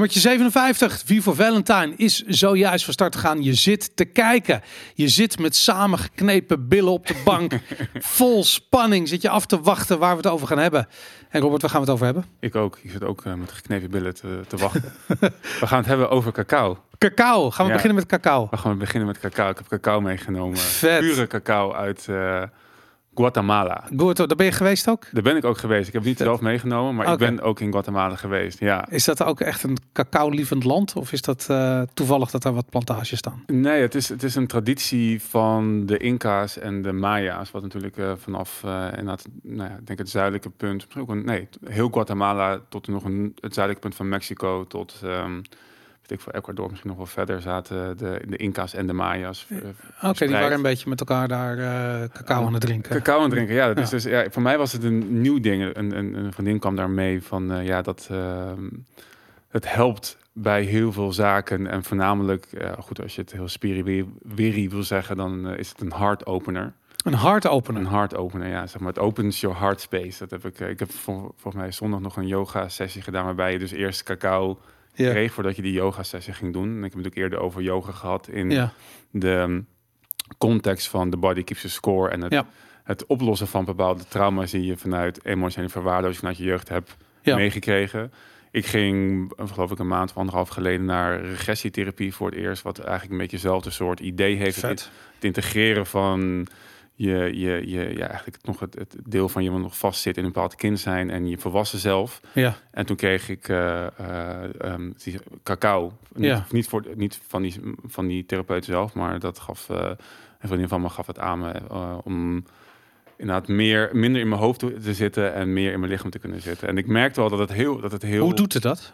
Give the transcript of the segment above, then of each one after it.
Nummertje 57, Wie voor Valentine, is zojuist van start gegaan. Je zit te kijken. Je zit met samengeknepen billen op de bank. Vol spanning zit je af te wachten waar we het over gaan hebben. En Robert, waar gaan we het over hebben? Ik ook. Ik zit ook uh, met geknepen billen te, te wachten. we gaan het hebben over cacao. Cacao. Gaan we Ja. beginnen met cacao? We gaan beginnen met cacao. Ik heb cacao meegenomen. Vet. Pure cacao uit eh, Guatemala. Goed, daar ben je geweest ook? Daar ben ik ook geweest. Ik heb niet zelf meegenomen, maar ik ben ook in Guatemala geweest. Ja. Is dat ook echt een cacao-lievend land? Of is dat eh, toevallig dat daar wat plantages staan? Nee, het is, het is een traditie van de Inca's en de Maya's. Wat natuurlijk eh, vanaf eh inderdaad, nou ja, denk het zuidelijke punt, misschien ook een, nee, heel Guatemala tot nog een, het zuidelijke punt van Mexico tot, ehm weet ik voor Ecuador misschien nog wel verder zaten de, de Inca's en de Maya's. eh, Oké, die waren een beetje met elkaar daar eh, cacao aan het drinken. Cacao aan het drinken, ja. Dat Ja. Is dus, ja. Voor mij was het een nieuw ding. Een, een, een vriendin kwam daar mee van, eh, ja, dat ehm, het helpt bij heel veel zaken. En voornamelijk, eh, goed, als je het heel spiriwiri wil zeggen, dan eh, is het een heart opener. Een hard opener. Een heart opener, ja, zeg maar. Het opens your heart space. Dat heb ik, eh, ik heb vol- volgens mij zondag nog een yoga sessie gedaan, waarbij je dus eerst cacao Ja. kreeg voordat je die yoga sessie ging doen. En ik heb natuurlijk eerder over yoga gehad in Ja. de um, context van de body keeps the score en het, Ja. het oplossen van bepaalde trauma's die je vanuit emotionele verwaarlozing vanuit je jeugd hebt meegekregen. Ik ging, geloof ik, een maand of anderhalf geleden naar regressietherapie voor het eerst, wat eigenlijk een beetje hetzelfde soort idee heeft. Het, het integreren van je, je, je ja, eigenlijk nog het, het deel van je wat nog vastzit in een bepaald kind zijn en je volwassen zelf. Ja. En toen kreeg ik eh, eh, ehm, cacao. Niet, Ja. niet, voor, niet van, die, van die therapeut zelf, maar dat gaf eh een vriendin van me gaf het aan me om inderdaad meer, minder in mijn hoofd te, te zitten en meer in mijn lichaam te kunnen zitten. En ik merkte wel dat het heel, dat het heel. Hoe doet het dat?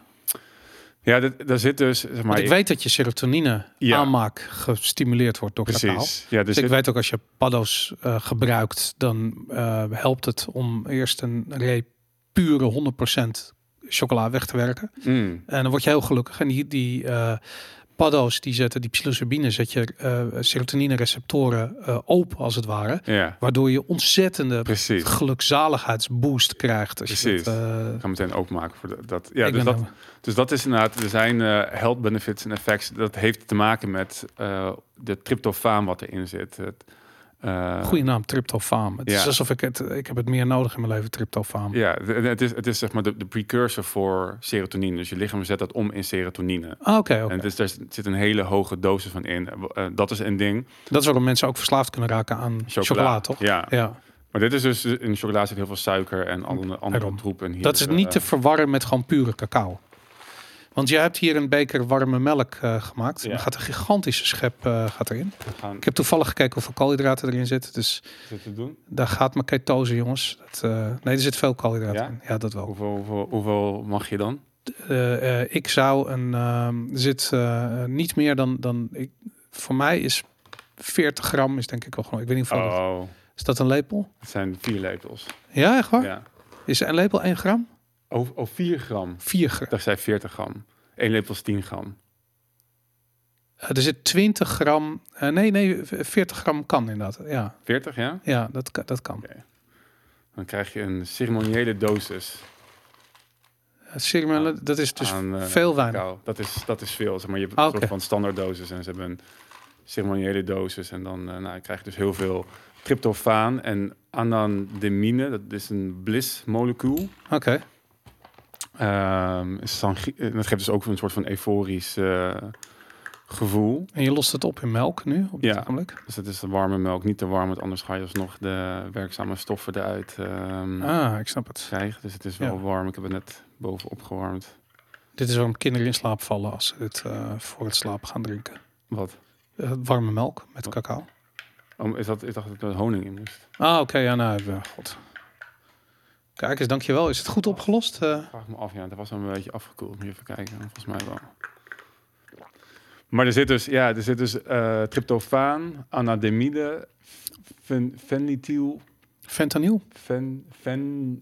Ja, dit, daar zit dus. Zeg maar, Want ik weet dat je serotonine Ja. aanmaak gestimuleerd wordt door cacao. precies. Ja, dus Dus ik weet ook als je paddo's eh, gebruikt, dan eh, helpt het om eerst een reep pure 100% chocola weg te werken. Mm, En dan word je heel gelukkig. En die, die eh, paddo's, die zetten die psilocybine, zet je eh serotonine receptoren eh, open als het ware. ja, Waardoor je ontzettende precies. gelukzaligheidsboost krijgt. Als je Precies. dat, eh, Ik ga meteen openmaken voor dat-. Ja, ik dus dat, Dus dat is inderdaad, er zijn eh, health benefits en effects. Dat heeft te maken met eh, de tryptofaan wat erin zit. Het, eh, Goeie naam, tryptofaan. Het is alsof ik het, ik heb het meer nodig in mijn leven, tryptofaan. Ja, het is, het is zeg maar de, de precursor voor serotonine. Dus je lichaam zet dat om in serotonine. Ah, Oké. En dus daar zit een hele hoge dosis van in. Eh, dat is een ding. Dat is waarom mensen ook verslaafd kunnen raken aan chocola, Chocola, toch? Ja. Ja. Maar dit is dus, in chocola zit heel veel suiker en alle andere Daarom. troep. En hier, Dat is eh, niet te verwarren met gewoon pure cacao. Want je hebt hier een beker warme melk eh, gemaakt. Ja. Er gaat een gigantische schep eh, gaat erin. gaan Ik heb toevallig gekeken hoeveel koolhydraten erin zitten. Dus zitten doen. daar gaat mijn ketose, jongens. Dat, eh, nee, er zit veel koolhydraten Ja? in. Ja, dat wel. Hoeveel, hoeveel, hoeveel mag je dan? Ik zou een... ehm, er zit niet meer dan... dan ik, voor mij is 40 gram is denk ik wel gewoon... Ik weet niet hoeveel. dat- Oh, Is dat een lepel? het zijn vier lepels. Ja, echt waar? Ja. Is een lepel 1 gram? Oh, oh, 4 gram. 4 gram. Dat zijn 40 gram. Eén lepel is 10 gram. Eh, er zit 20 gram. eh, nee, nee, 40 gram kan inderdaad. Ja, 40, ja? ja dat, kan- dat kan. Dan krijg je een ceremoniële dosis Het ceremoniële, dat is dus aan eh, veel cacao. Dat is, dat is veel. Zeg maar, je hebt Ah, een oké. soort van standaard dosis en ze hebben een ceremoniële dosis. En dan eh, nou, krijg je dus heel veel tryptofaan en anandamine. Dat is een bliss molecuul. Oké. Eh, dat geeft dus ook een soort van euforisch eh, gevoel. En je lost het op in melk nu, op dit Ja. ogenblik? Dus het is de warme melk, niet te warm, want anders ga je alsnog de werkzame stoffen eruit ehm, Ah, ik snap het. krijgen. Dus het is wel Ja. warm. Ik heb het net boven opgewarmd. Dit is waarom kinderen in slaap vallen als ze dit eh, voor het slapen gaan drinken. Wat? Warme melk met Wat? cacao. Oh, is dat, ik dacht dat er honing in moest. Ah, oké. ja, nou, god. Kijk eens, dankjewel. Is het goed opgelost? Eh, Vraag me af, ja. Dat was een beetje afgekoeld. Moet je even kijken. Volgens mij wel. Maar er zit dus, ja, er zit dus eh, tryptofaan, anademide, fen, fentanyl? fen, fen.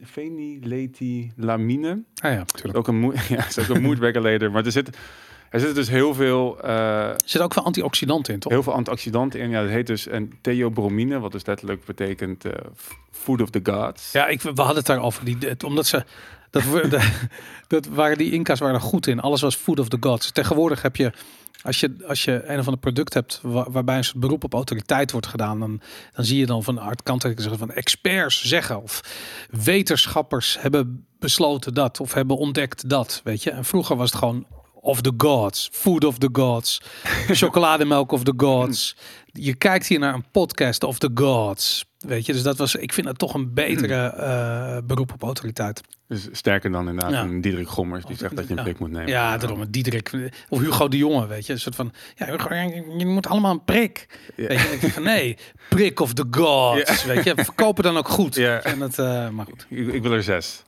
Ah ja, natuurlijk. Ook een, ja, is ook een mood regulator. Maar er zit, er zit dus heel veel, eh, Er zit ook veel antioxidanten in, toch? heel veel antioxidanten in. Ja, dat heet dus een theobromine, wat dus letterlijk betekent eh, food of the gods. Ja, ik, we hadden het daarover. Die, omdat ze, Dat, we- de- dat waren die Inca's waren er goed in. Alles was food of the gods. Tegenwoordig heb je, als je, als je een of ander product hebt wa- waarbij een soort beroep op autoriteit wordt gedaan, dan, dan zie je dan van Kantrik zeggen van experts zeggen of wetenschappers hebben besloten dat of hebben ontdekt dat, weet je. En vroeger was het gewoon of the gods, food of the gods, chocolademelk of the gods. Je kijkt hier naar een podcast of the gods, weet je. Dus dat was, ik vind dat toch een betere eh, beroep op autoriteit. Dus sterker dan inderdaad Ja. een Diederik Gommers die zegt dat je een Ja. prik moet nemen. Ja, daarom een Diederik of Hugo de Jonge, weet je, een soort van ja, Hugo, je- moet allemaal een prik. Ja. Weet je, van nee, prik of the gods, weet je, verkopen dan ook goed. En dat, eh, maar goed. Ik, ik wil er zes.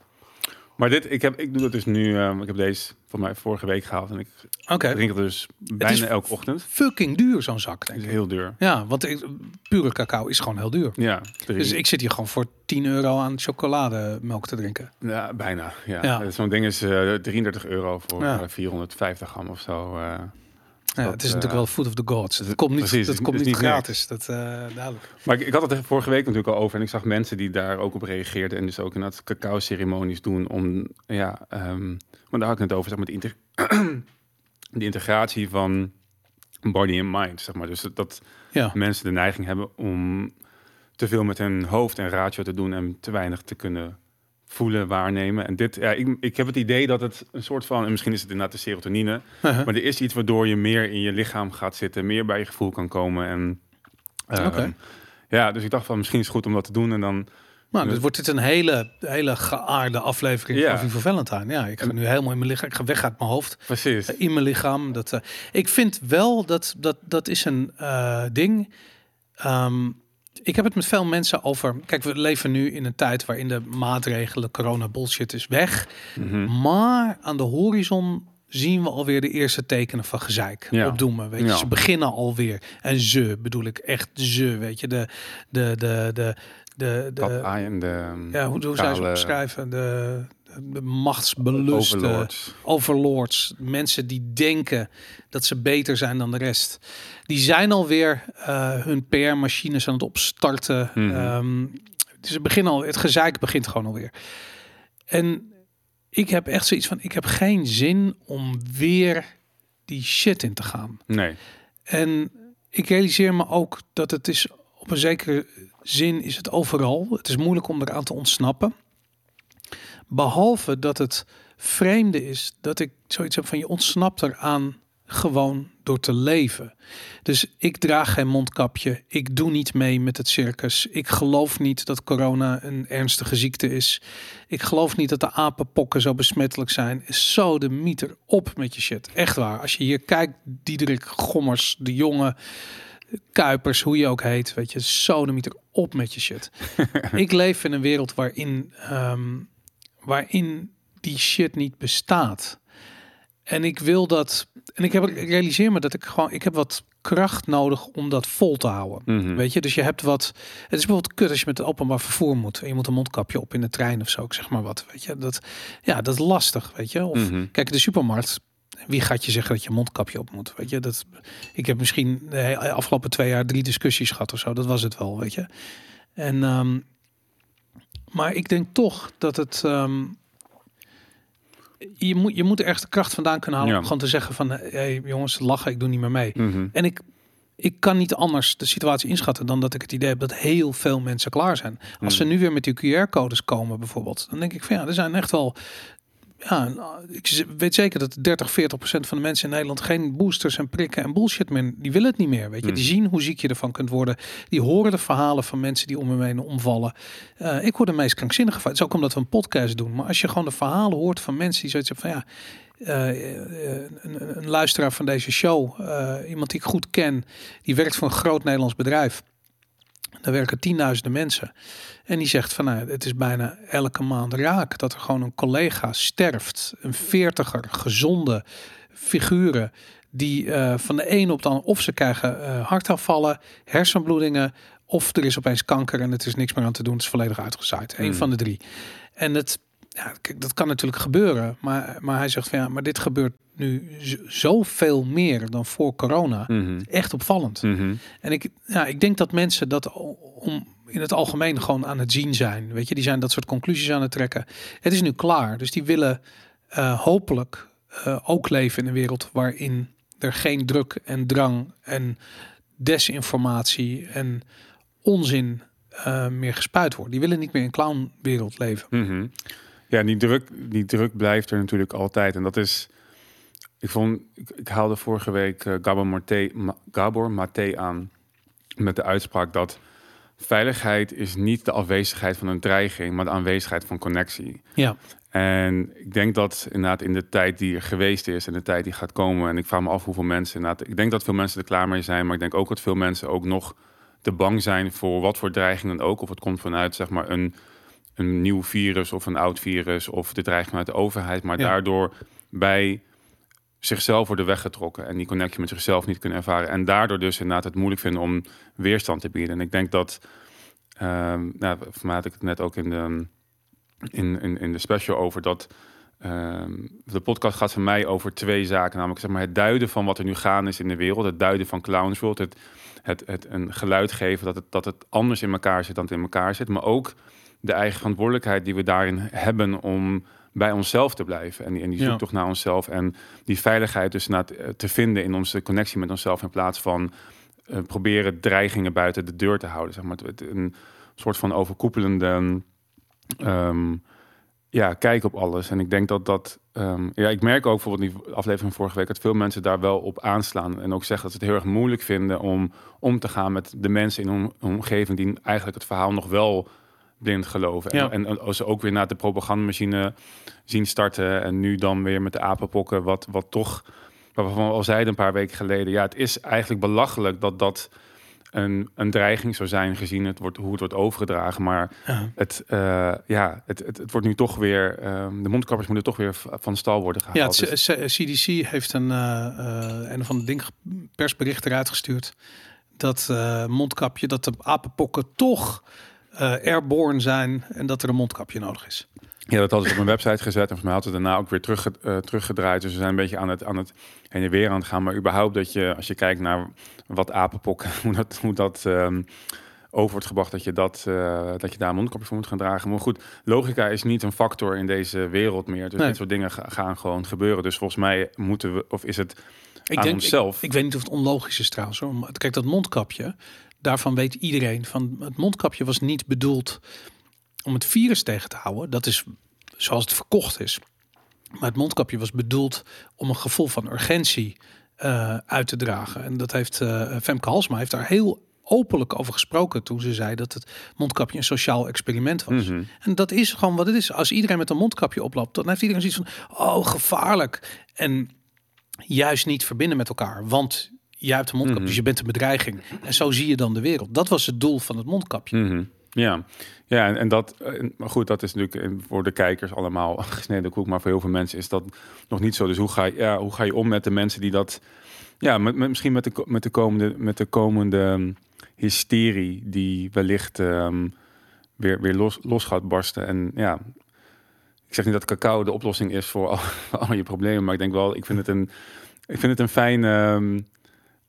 Maar dit, ik, heb, ik doe dat dus nu, ehm, ik heb deze voor mij vorige week gehaald en ik Oké, drink het dus bijna is elke ochtend. fucking duur zo'n zak, Het denk is ik. heel duur. Ja, want ik, pure cacao is gewoon heel duur. Ja, drie- Dus ik zit hier gewoon voor 10 euro aan chocolademelk te drinken. ja bijna. Ja. Ja. Zo'n ding is eh 33 euro voor Ja. eh, 450 gram of zo. eh. Ja, Dat, het is natuurlijk eh, wel food of the gods. het- Dat komt niet, precies, dat komt niet gratis. Dat eh duidelijk. Maar ik, ik had het vorige week natuurlijk al over en ik zag mensen die daar ook op reageerden en dus ook inderdaad cacao ceremonies doen om, ja, ehm maar daar had ik het over, zeg maar, de, integ- de integratie van body and mind, zeg maar. Dus dat, dat Ja, mensen de neiging hebben om te veel met hun hoofd en ratio te doen en te weinig te kunnen voelen, waarnemen. En dit, ja, ik, ik heb het idee dat het een soort van, en misschien is het inderdaad de serotonine, Uh-huh. maar er is iets waardoor je meer in je lichaam gaat zitten, meer bij je gevoel kan komen. En, ehm. Ja, dus ik dacht van misschien is het goed om dat te doen. En dan, nou, dus wordt dit een hele, hele geaarde aflevering Ja. van Vivo Valentine. Ja, ik ga nu helemaal in mijn lichaam. Ik ga weg uit mijn hoofd. precies. in mijn lichaam. Dat, eh, ik vind wel dat dat, dat is een eh, ding. Ehm, ik heb het met veel mensen over. Kijk, we leven nu in een tijd waarin de maatregelen, corona bullshit is weg. Mhm. Maar aan de horizon zien we alweer de eerste tekenen van gezeik Ja. opdoemen. Weet je, Ja. ze beginnen alweer. En ze bedoel ik echt ze. Weet je, de de de de de, de de ja, hoe, hoe zou je ze beschrijven? De, machtsbeluste overlords. overlords, mensen die denken dat ze beter zijn dan de rest, die zijn alweer eh hun PR-machines aan het opstarten. Mhm. Ehm, ze beginnen al, het gezeik begint gewoon alweer. En ik heb echt zoiets van, ik heb geen zin om weer die shit in te gaan. Nee. En ik realiseer me ook dat het is op een zekere zin is het overal. Het is moeilijk om eraan te ontsnappen. Behalve dat het vreemde is dat ik zoiets heb van je ontsnapt eraan gewoon door te leven. Dus ik draag geen mondkapje. Ik doe niet mee met het circus. Ik geloof niet dat corona een ernstige ziekte is. Ik geloof niet dat de apenpokken zo besmettelijk zijn. Zo de mieter op met je shit. Echt waar. Als je hier kijkt, Diederik Gommers, de jonge Kuipers, hoe je ook heet, weet je, zo de mieter op met je shit. ik leef in een wereld waarin, ehm, waarin die shit niet bestaat. En ik wil dat. En ik, heb, ik realiseer me dat ik gewoon. Ik heb wat kracht nodig om dat vol te houden. Mhm. Weet je, dus je hebt wat. Het is bijvoorbeeld kut als je met het openbaar vervoer moet. En je moet een mondkapje op in de trein of zo. Ik zeg maar wat. Weet je, dat. Ja, dat is lastig. Weet je. Of Mhm. kijk, de supermarkt. Wie gaat je zeggen dat je mondkapje op moet? Weet je, dat. Ik heb misschien de he- afgelopen twee jaar drie discussies gehad of zo. Dat was het wel, weet je. En. ehm, maar ik denk toch dat het. ehm, je, moet, je moet er echt de kracht vandaan kunnen halen Ja. om gewoon te zeggen van... hé hey, jongens, lachen, ik doe niet meer mee. Mhm. En ik, ik kan niet anders de situatie inschatten dan dat ik het idee heb dat heel veel mensen klaar zijn. Als ze nu weer met die QR-codes komen bijvoorbeeld, dan denk ik van ja, er zijn echt wel. Ja, ik z- weet zeker dat 30, 40 procent van de mensen in Nederland geen boosters en prikken en bullshit meer. Die willen het niet meer. Weet je, die Mhm. zien hoe ziek je ervan kunt worden. Die horen de verhalen van mensen die om hem heen omvallen. Eh, ik hoor de meest krankzinnige van. Het is ook omdat we een podcast doen. Maar als je gewoon de verhalen hoort van mensen die zoiets hebben van ja. eh, eh, een, een luisteraar van deze show, eh, iemand die ik goed ken, die werkt voor een groot Nederlands bedrijf. Daar werken tienduizenden mensen. En die zegt van nou, het is bijna elke maand raak dat er gewoon een collega sterft. Een veertiger, gezonde figuren die eh, van de een op de ander of ze krijgen eh, hartafvallen, hersenbloedingen of er is opeens kanker en het is niks meer aan te doen. Het is volledig uitgezaaid. Eén Hmm. van de drie. En het, ja, kijk, dat kan natuurlijk gebeuren. Maar, maar hij zegt van ja, maar dit gebeurt nu zoveel meer dan voor corona. Mhm. Echt opvallend. Mhm. En ik, ja, ik denk dat mensen dat om in het algemeen gewoon aan het zien zijn. Weet je, die zijn dat soort conclusies aan het trekken. Het is nu klaar, dus die willen uh, hopelijk uh, ook leven in een wereld waarin er geen druk en drang en desinformatie en onzin uh, meer gespuit wordt. Die willen niet meer in clownwereld leven. Mm Ja, die druk, die druk blijft er natuurlijk altijd. En dat is. Ik vond, ik, ik haalde vorige week uh, Gabor Mate, Ma, Gabor aan met de uitspraak dat veiligheid is niet de afwezigheid van een dreiging, maar de aanwezigheid van connectie. Ja. En ik denk dat inderdaad in de tijd die er geweest is en de tijd die gaat komen, en ik vraag me af hoeveel mensen inderdaad, ik denk dat veel mensen er klaar mee zijn, maar ik denk ook dat veel mensen ook nog te bang zijn voor wat voor dreigingen ook. Of het komt vanuit zeg maar een, een nieuw virus of een oud virus of de dreiging vanuit de overheid, maar daardoor bij zichzelf worden weggetrokken en die connectie met zichzelf niet kunnen ervaren. En daardoor dus inderdaad het moeilijk vinden om weerstand te bieden. En ik denk dat, um, nou, voor had ik het net ook in de, in, in, in de special over dat. Um, de podcast gaat voor mij over twee zaken. Namelijk zeg maar, het duiden van wat er nu gaan is in de wereld. Het duiden van Clowns World. Het, het, het een geluid geven dat het, dat het anders in elkaar zit dan het in elkaar zit. Maar ook de eigen verantwoordelijkheid die we daarin hebben om bij onszelf te blijven. En die, en die zoektocht naar onszelf. En die veiligheid dus naar te vinden in onze connectie met onszelf. In plaats van uh, proberen dreigingen buiten de deur te houden. Zeg maar. Een soort van overkoepelende um, ja, kijk op alles. En ik denk dat dat. Um, ja, ik merk ook bijvoorbeeld die aflevering van vorige week dat veel mensen daar wel op aanslaan. En ook zeggen dat ze het heel erg moeilijk vinden om om te gaan met de mensen in hun omgeving die eigenlijk het verhaal nog wel blind geloven. Ja. En, en, als ze ook weer naar de propagandamachine zien starten. En nu dan weer met de apenpokken, wat, wat toch, waarvan we al zeiden een paar weken geleden. Ja, het is eigenlijk belachelijk dat dat een, een dreiging zou zijn, gezien het wordt, hoe het wordt overgedragen. Maar Ja. het, eh, ja, het, het, het wordt nu toch weer, ehm, de mondkappers moeten toch weer van stal worden Ja, gehaald. het Dus- C- C- CDC heeft een, eh een van de ding persbericht eruit gestuurd dat mondkapje, dat de apenpokken toch airborne zijn en dat er een mondkapje nodig is. Ja, dat hadden ze op mijn website gezet. En volgens mij hadden ze daarna ook weer terug, eh, teruggedraaid. Dus we zijn een beetje aan het, aan het heen en weer aan het gaan. Maar überhaupt dat je, als je kijkt naar wat apenpokken, hoe dat, hoe dat ehm, over wordt gebracht, dat je, dat, eh, dat je daar een mondkapje voor moet gaan dragen. Maar goed, logica is niet een factor in deze wereld meer. Dus Nee. dit soort dingen ga- gaan gewoon gebeuren. Dus volgens mij moeten we, of is het Ik aan denk, onszelf. Ik, ik weet niet of het onlogisch is trouwens. hoor. Maar Kijk, dat mondkapje, daarvan weet iedereen van het mondkapje was niet bedoeld om het virus tegen te houden. Dat is zoals het verkocht is. Maar het mondkapje was bedoeld om een gevoel van urgentie eh, uit te dragen. En dat heeft eh, Femke Halsma heeft daar heel openlijk over gesproken toen ze zei dat het mondkapje een sociaal experiment was. Mhm. En dat is gewoon wat het is. Als iedereen met een mondkapje oploopt, dan heeft iedereen zoiets van, oh, gevaarlijk. En juist niet verbinden met elkaar. Want jij hebt een mondkapje, Mhm. dus je bent een bedreiging. En zo zie je dan de wereld. Dat was het doel van het mondkapje. Mhm. Ja, ja en, en dat, eh, maar goed, dat is natuurlijk eh, voor de kijkers allemaal gesneden koek, maar voor heel veel mensen is dat nog niet zo. Dus hoe ga je, ja, hoe ga je om met de mensen die dat, ja, met, met, misschien met de, met de komende, met de komende ehm, hysterie die wellicht ehm, weer, weer los, los gaat barsten. En ja, ik zeg niet dat cacao de oplossing is voor al, voor al je problemen, maar ik denk wel, ik vind het een, ik vind het een fijn ehm,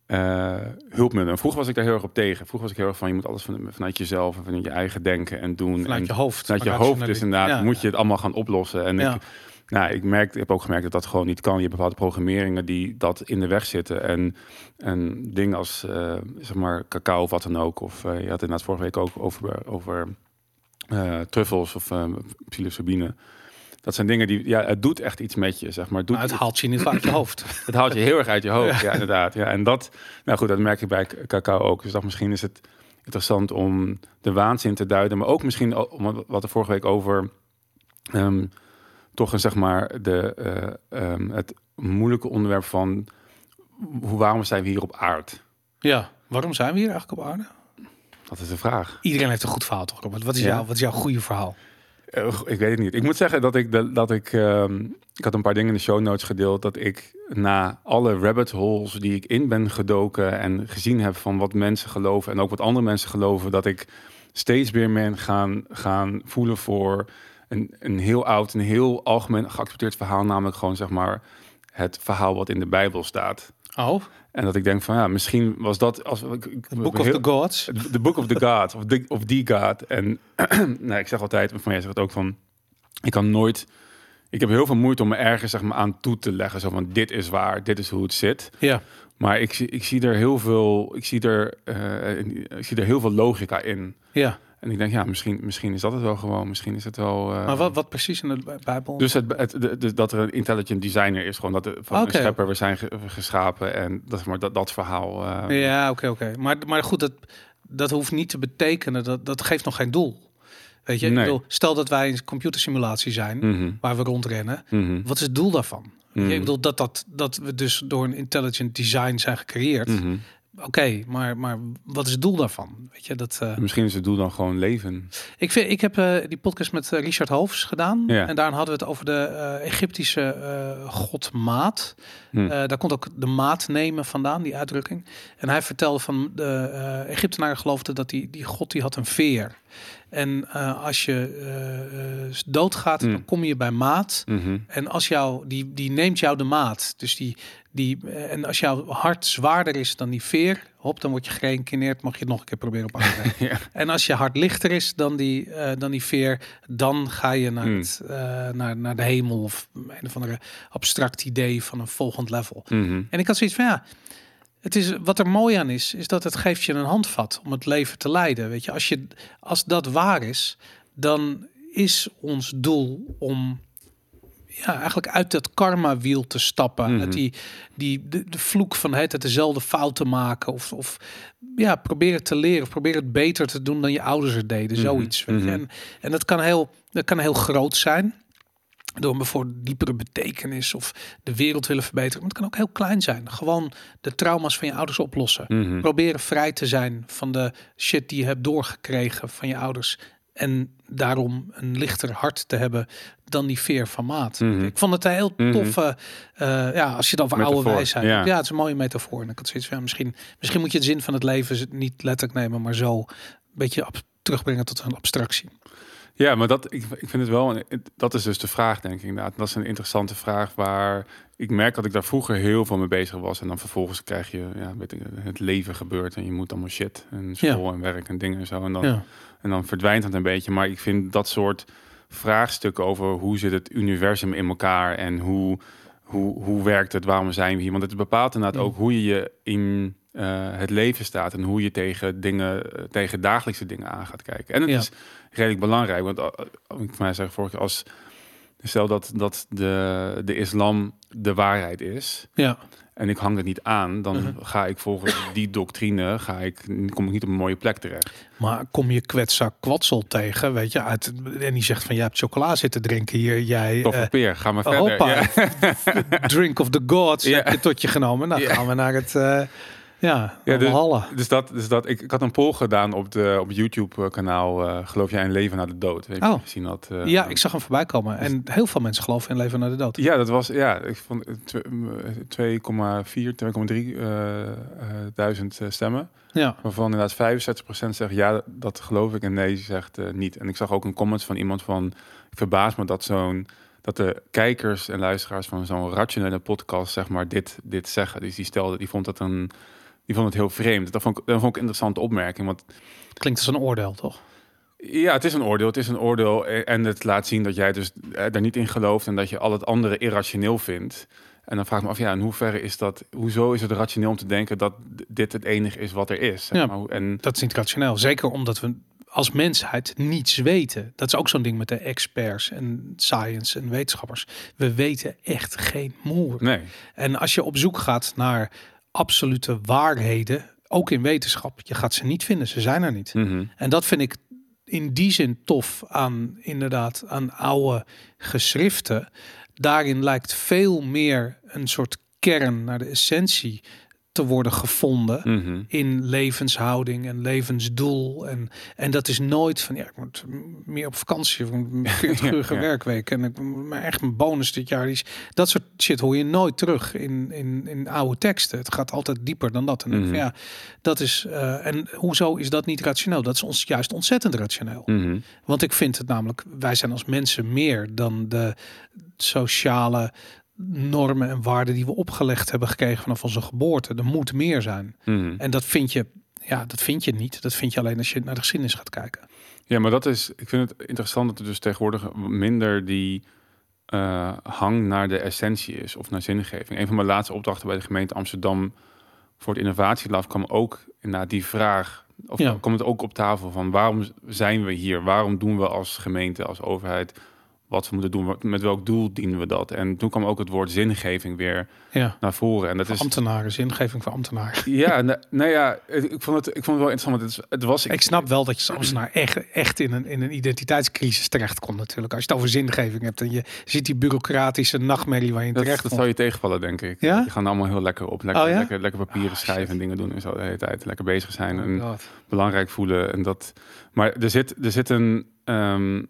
eh, hulpmiddel. En Vroeger was ik daar heel erg op tegen. Vroeger was ik heel erg van, je moet alles van, vanuit jezelf en vanuit je eigen denken en doen. Vanuit en je hoofd. vanuit je hoofd dus inderdaad, Ja. moet je het allemaal gaan oplossen. En Ja. ik, nou, ik, merk, ik heb ook gemerkt dat dat gewoon niet kan. Je hebt bepaalde programmeringen die dat in de weg zitten. En, en dingen als, eh, zeg maar, cacao of wat dan ook. Of eh, je had inderdaad vorige week ook over, over eh, truffels of eh psilocybine. Dat zijn dingen die, ja, het doet echt iets met je, zeg maar. Het, doet, Maar het haalt je niet uit je hoofd. het haalt je heel erg uit je hoofd, ja, inderdaad. Ja, en dat, nou goed, dat merk ik bij cacao ook. Dus dat misschien is het interessant om de waanzin te duiden, maar ook misschien om wat er vorige week over ehm, toch een zeg maar de, eh, ehm, het moeilijke onderwerp van hoe waarom zijn we hier op aarde? Ja, waarom zijn we hier eigenlijk op aarde? Dat is de vraag. Iedereen heeft een goed verhaal toch? Robert? Wat is, Ja. jouw, wat is jouw goede verhaal? Eh, ik weet het niet. Ik moet zeggen dat ik, de, dat ik, ehm, ik had een paar dingen in de show notes gedeeld, dat ik na alle rabbit holes die ik in ben gedoken en gezien heb van wat mensen geloven en ook wat andere mensen geloven, dat ik steeds meer ben gaan, gaan voelen voor een, een heel oud, een heel algemeen geaccepteerd verhaal, namelijk gewoon zeg maar het verhaal wat in de Bijbel staat. Oh, En dat ik denk van ja, misschien was dat als ik, the Book of heel- the Gods. The Book of the God, of, the, of die God. En nou, ik zeg altijd, van jij zegt het ook van, ik kan nooit, ik heb heel veel moeite om me ergens zeg maar aan toe te leggen, zo van dit is waar, dit is hoe het zit. Ja, Maar ik, zie- ik zie er heel veel, ik zie er, eh, ik zie er heel veel logica in. ja. En ik denk, ja, misschien, misschien is dat het wel gewoon, misschien is het wel. eh, Maar wat, wat precies in de Bij- Bijbel? Dus het, het, de- de- dat er een intelligent designer is, gewoon dat er van Oké. een schepper we zijn ge- geschapen en dat, maar dat, dat verhaal. eh, Ja, oké, oké. Maar, maar goed, dat, dat hoeft niet te betekenen. Dat, dat geeft nog geen doel. Weet je, ik bedoel, stel dat wij een computersimulatie zijn mhm, waar we rondrennen. mhm, Wat is het doel daarvan? Je, mhm, Ik bedoel dat, dat, dat we dus door een intelligent design zijn gecreëerd. Oké, maar, maar wat is het doel daarvan? Weet je, dat, eh, Misschien is het doel dan gewoon leven. ik, vind, ik heb eh, die podcast met eh, Richard Hoofs gedaan. Ja. En daar hadden we het over de Egyptische god Maat. Hm. Daar komt ook de maat nemen vandaan, die uitdrukking. En hij vertelde van de Egyptenaren geloofden dat die, die god die had een veer. En als je doodgaat, Hm. dan kom je bij maat. Mhm. En als jou, die, die neemt jou de maat. Dus die, die, eh, en als jouw hart zwaarder is dan die veer, hop, dan word je gereïncarneerd, mag je het nog een keer proberen op aarde. Ja. En als je hart lichter is dan die, eh, dan die veer, dan ga je naar, Hmm. het, eh, naar, naar de hemel of een of andere abstract idee van een volgend level. Mhm. En ik had zoiets van ja, het is, wat er mooi aan is, is dat het geeft je een handvat om het leven te leiden. Weet je, als, je, als dat waar is, dan is ons doel om ja, eigenlijk uit dat karma-wiel te stappen. Uit die, die, de, de vloek van het, het dezelfde fout te maken. Of, of ja, proberen te leren. Of proberen het beter te doen dan je ouders het deden. Mhm. Zoiets. Mhm. En, en dat kan heel, dat kan heel groot zijn. Door bijvoorbeeld diepere betekenis of de wereld willen verbeteren. Maar het kan ook heel klein zijn. Gewoon de trauma's van je ouders oplossen. Mhm. Proberen vrij te zijn van de shit die je hebt doorgekregen van je ouders. En daarom een lichter hart te hebben dan die veer van maat. Mhm. Ik vond het een heel Mhm. toffe, eh, ja, als je het over oude wijsheid ja. Ja, het is een mooie metafoor. En ik had zoiets van, ja, misschien, misschien moet je het zin van het leven niet letterlijk nemen, maar zo een beetje terugbrengen tot een abstractie. Ja, maar dat, ik, ik vind het wel, dat is dus de vraag, denk ik inderdaad. Dat is een interessante vraag waar ik merk dat ik daar vroeger heel veel mee bezig was. En dan vervolgens krijg je, ja, weet ik, het leven gebeurt en je moet allemaal shit. En school en werk en dingen en zo. En dan, Ja. En dan verdwijnt het een beetje. Maar ik vind dat soort vraagstukken over hoe zit het universum in elkaar en hoe, hoe, hoe werkt het, waarom zijn we hier? Want het bepaalt inderdaad ook hoe je je in eh, het leven staat en hoe je tegen dingen, eh, tegen dagelijkse dingen aan gaat kijken. En het Ja. is redelijk belangrijk, want uh, ik mij zeggen vorige keer, als stel dat, dat de, de islam de waarheid is Ja, en ik hang het niet aan, dan Mhm. ga ik volgens die doctrine ga ik, kom ik niet op een mooie plek terecht. maar kom je kwetsak kwatsel tegen, weet je, uit, en die zegt van, jij hebt chocola zitten drinken hier, jij... Toffe eh, peer, ga maar verder. Ja. drink of the gods Ja. heb je tot je genomen. Nou Ja. gaan we naar het, eh ja, Ja, Valhalla. Dus dat, dus dat ik, ik had een poll gedaan op de op het YouTube kanaal. eh, geloof jij in leven na de dood? Weet Oh. gezien dat? eh, Ja, ik zag hem voorbij komen. En heel veel mensen geloven in leven na de dood. Ja, dat was ja. Ik vond het twe- eh, 2,4, 2,3 eh, eh, duizend eh, stemmen. Ja, Waarvan inderdaad 65% zegt ja, dat geloof ik en nee zegt niet. En ik zag ook een comment van iemand van ik verbaas me dat zo'n dat de kijkers en luisteraars van zo'n rationele podcast zeg maar dit dit zeggen. Dus die stelde, die vond dat een die vond het heel vreemd. Dat vond ik, dat vond ik een interessante opmerking, want klinkt als een oordeel, toch? ja, het is een oordeel. Het is een oordeel eh, en het laat zien dat jij dus eh, daar niet in gelooft en dat je al het andere irrationeel vindt. En dan vraag ik me af, ja, in hoeverre is dat, hoezo is het rationeel om te denken dat dit het enige is wat er is? Ja. maar. En Dat is niet rationeel. Zeker omdat we als mensheid niets weten. Dat is ook zo'n ding met de experts en science en wetenschappers. We weten echt geen moer. nee, En als je op zoek gaat naar absolute waarheden, ook in wetenschap, je gaat ze niet vinden. Ze zijn er niet. Mhm. En dat vind ik in die zin tof aan inderdaad aan oude geschriften. Daarin lijkt veel meer een soort kern naar de essentie te worden gevonden Mhm. in levenshouding en levensdoel. En, en dat is nooit van ja, ik moet meer op vakantie of een 40 uur Ja. werkweek. En ik maar echt een bonus dit jaar. Is, dat soort shit hoor je nooit terug in, in, in oude teksten. Het gaat altijd dieper dan dat. En Mhm. ja, dat is. eh, en hoezo is dat niet rationeel? Dat is ons juist ontzettend rationeel. Mhm. Want ik vind het namelijk, wij zijn als mensen meer dan de sociale normen en waarden die we opgelegd hebben gekregen vanaf onze geboorte. Er moet meer zijn. Mhm. En dat vind je, ja, dat vind je niet. Dat vind je alleen als je naar de geschiedenis gaat kijken. Ja, maar dat is, ik vind het interessant dat er dus tegenwoordig minder die eh, hang naar de essentie is of naar zingeving. Een van mijn laatste opdrachten bij de gemeente Amsterdam voor het innovatielab kwam ook naar die vraag, of Ja. kwam het ook op tafel van waarom zijn we hier? Waarom doen we als gemeente, als overheid wat we moeten doen? Met welk doel dienen we dat? En toen kwam ook het woord zingeving weer Ja. naar voren. En dat is Ambtenaren, zingeving voor ambtenaren. ja, nou, nou ja, ik vond het, ik vond het wel interessant. Want het, was Ik snap wel dat je als ambtenaar echt, echt in, een, in een identiteitscrisis terecht komt natuurlijk. Als je het over zingeving hebt en je ziet die bureaucratische nachtmerrie waar je Dat, terecht dat komt. zou je tegenvallen, denk ik. Ja? Die gaan allemaal heel lekker op. Lekker, Oh ja? lekker, lekker papieren Ah, schrijven shit. en dingen doen en zo de hele tijd. Lekker bezig zijn Oh en belangrijk voelen. En dat, maar er zit, er zit een... ehm,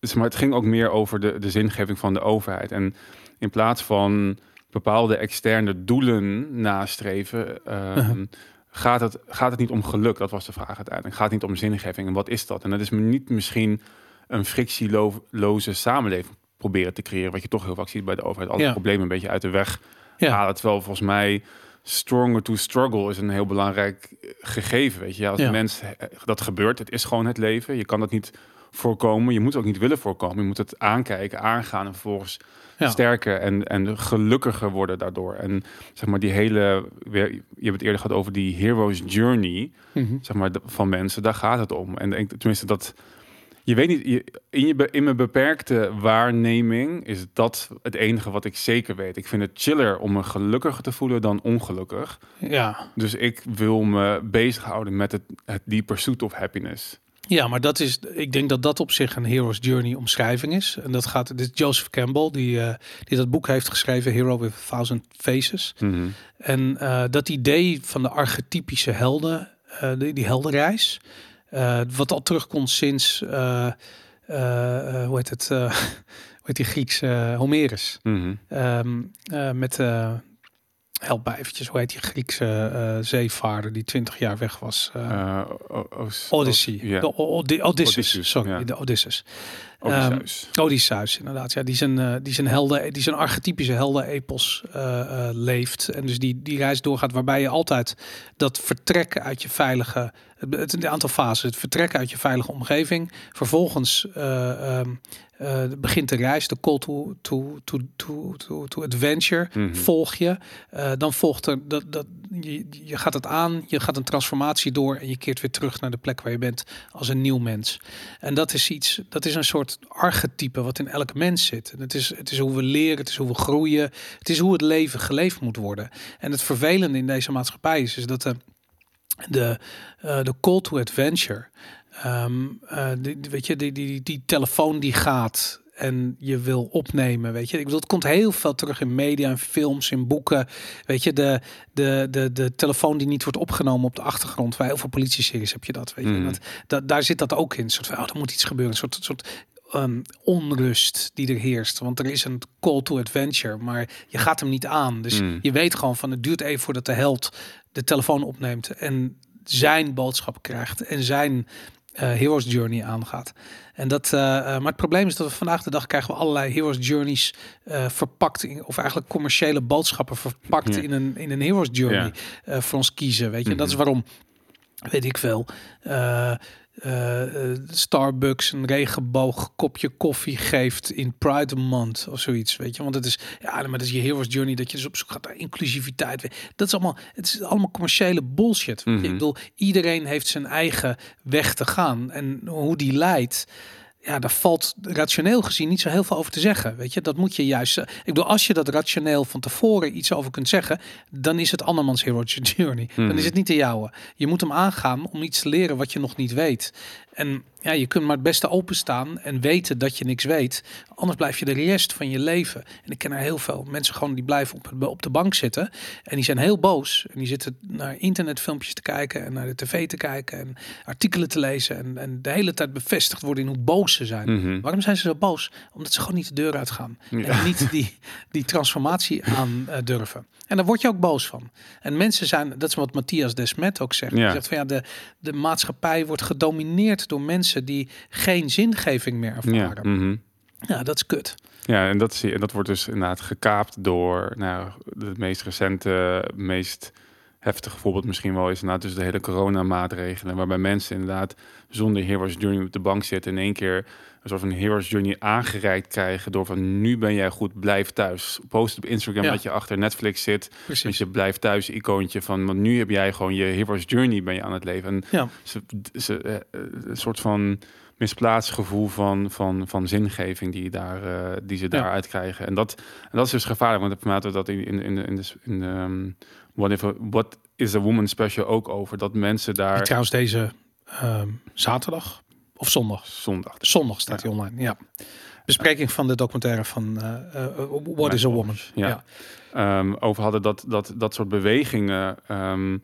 dus maar het ging ook meer over de, de zingeving van de overheid. En in plaats van bepaalde externe doelen nastreven... ehm, Uh-huh. gaat, het, gaat het niet om geluk? Dat was de vraag uiteindelijk. Gaat het niet om zingeving? En wat is dat? En dat is niet misschien een frictieloze samenleving proberen te creëren... wat je toch heel vaak ziet bij de overheid. Alle Ja. problemen een beetje uit de weg Ja. halen. Terwijl volgens mij stronger to struggle is een heel belangrijk eh, gegeven. Weet je, als Ja. mens eh, dat gebeurt, het is gewoon het leven. Je kan dat niet voorkomen. Je moet het ook niet willen voorkomen. Je moet het aankijken, aangaan en vervolgens Ja. sterker en, en gelukkiger worden daardoor. En zeg maar die hele, je hebt het eerder gehad over die hero's journey, Mhm. zeg maar van mensen. Daar gaat het om. En ik, tenminste dat. Je weet niet, je, in, je, in mijn beperkte waarneming is dat het enige wat ik zeker weet. Ik vind het chiller om me gelukkiger te voelen dan ongelukkig. Ja. Dus ik wil me bezighouden met het, het die pursuit of happiness. Ja, maar dat is, ik denk dat dat op zich een hero's journey omschrijving is. En dat gaat, dit is Joseph Campbell, die, eh, die dat boek heeft geschreven, Hero with a Thousand Faces. Mhm. En eh, dat idee van de archetypische helden, eh, die, die heldenreis, wat al terugkomt sinds, hoe heet het, hoe heet die Griekse eh, Homerus. Ehm, eh, met, help mij eventjes, hoe heet die Griekse eh, zeevaarder die 20 jaar weg was? Eh, Eh, Odyssey. De Odysseus, sorry, de Odysseus. Odysseus. Odysseus, inderdaad. Ja, die zijn, eh die zijn helden, die zijn archetypische helden-epos eh, eh, leeft. En dus die, die reis doorgaat waarbij je altijd dat vertrekken uit je veilige, het, aantal fases, het vertrekken uit je veilige omgeving. Vervolgens eh, ehm, eh, begint de reis, de call to, to, to, to, to, to adventure, Mhm. volg je. Dan volgt er, dat, dat, je, je gaat het aan, je gaat een transformatie door en je keert weer terug naar de plek waar je bent als een nieuw mens. En dat is iets, dat is een soort archetype wat in elke mens zit. En het is, het is hoe we leren, het is hoe we groeien, het is hoe het leven geleefd moet worden. En het vervelende in deze maatschappij is, is dat de, de, eh, de call to adventure, ehm, eh, die, weet je, die, die, die, telefoon die gaat en je wil opnemen, weet je. Ik bedoel, het komt heel veel terug in media, in films, in boeken. Weet je, de, de, de, de telefoon die niet wordt opgenomen op de achtergrond. Bij heel veel politie-series heb je dat, weet je. Dat, dat, daar zit dat ook in. Een soort van, oh, er moet iets gebeuren. Een soort, soort ehm, onrust die er heerst. Want er is een call to adventure, maar je gaat hem niet aan. Dus Mm. je weet gewoon van, het duurt even voordat de held de telefoon opneemt en zijn boodschap krijgt en zijn eh, hero's journey aangaat. En dat, eh, eh, maar het probleem is dat we vandaag de dag krijgen we allerlei hero's journeys verpakt in, of eigenlijk commerciële boodschappen verpakt Ja. in een in een hero's journey Ja. voor ons kiezen. Weet je, En dat is Mhm. waarom weet ik veel. Eh, eh, Starbucks een regenboog kopje koffie geeft in Pride Month of zoiets, weet je? Want het is ja, maar dat is je hero's journey dat je dus op zoek gaat naar inclusiviteit. Dat is allemaal, het is allemaal commerciële bullshit. je. Mhm. Ik bedoel, iedereen heeft zijn eigen weg te gaan en hoe die leidt. Ja, daar valt rationeel gezien niet zo heel veel over te zeggen. Weet je, dat moet je juist. eh, Ik bedoel, als je dat rationeel van tevoren iets over kunt zeggen, dan is het andermans hero's journey. Dan is het niet de jouwe. Je moet hem aangaan om iets te leren wat je nog niet weet. En ja, je kunt maar het beste openstaan en weten dat je niks weet. Anders blijf je de rest van je leven. En ik ken er heel veel mensen gewoon die blijven op, op de bank zitten. En die zijn heel boos. En die zitten naar internetfilmpjes te kijken en naar de tv te kijken en artikelen te lezen. En, en de hele tijd bevestigd worden in hoe boos ze zijn. Mhm. Waarom zijn ze zo boos? Omdat ze gewoon niet de deur uitgaan. Ja. En niet die, die transformatie aan eh, durven. En daar word je ook boos van. En mensen zijn, dat is wat Matthias Desmet ook zegt. Ja. Hij zegt van ja, de, de maatschappij wordt gedomineerd door mensen die geen zingeving meer Ja. ervaren. Ja, mhm. dat is kut. Ja, en dat, en dat wordt dus inderdaad gekaapt door nou, de meest recente, meest heftige voorbeeld misschien wel is inderdaad dus de hele coronamaatregelen, waarbij mensen inderdaad zonder Heroes Journey op de bank zitten in één keer een soort van Heroes Journey aangereikt krijgen door van nu ben jij goed, blijf thuis. Post op Instagram Ja. dat je achter Netflix zit, Precies. je blijft thuis icoontje van, want nu heb jij gewoon je Heroes Journey ben je aan het leven. En Ja. ze, ze, eh, een soort van misplaatst gevoel van, van, van zingeving die, daar, eh, die ze Ja. daaruit krijgen. En dat, en dat is dus gevaarlijk, want we praten dat in, in, in, de- in de, in de ehm, what, if what is a Woman special ook over, dat mensen daar trouwens deze ehm, zaterdag of zondag. zondag... Zondag staat hij online. Ja. Bespreking van de documentaire van eh, eh, What is a Woman. Ja. Ehm, over hadden dat, dat, dat soort bewegingen ehm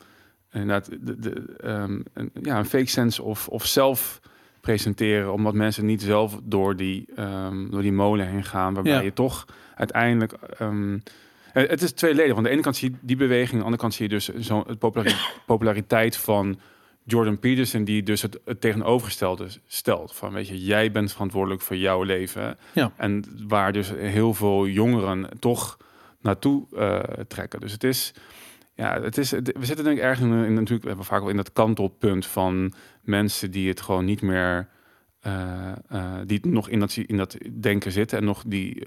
inderdaad de, de, ehm, een, ja, een fake sense of, of zelf presenteren, omdat mensen niet zelf door die, door die molen heen gaan, waarbij Ja. je toch uiteindelijk eh, het is tweeledig. Want aan de ene kant zie je die beweging, aan de andere kant zie je dus zo'n populariteit van Jordan Peterson, die dus het, het tegenovergestelde stelt. Van weet je, jij bent verantwoordelijk voor jouw leven. Ja. En waar dus heel veel jongeren toch naartoe eh, trekken. Dus het is, ja, het is, het- we zitten denk ik erg in, in natuurlijk, we hebben vaak wel in dat kantelpunt van mensen die het gewoon niet meer, eh, eh, die nog in dat, in dat denken zitten en nog die,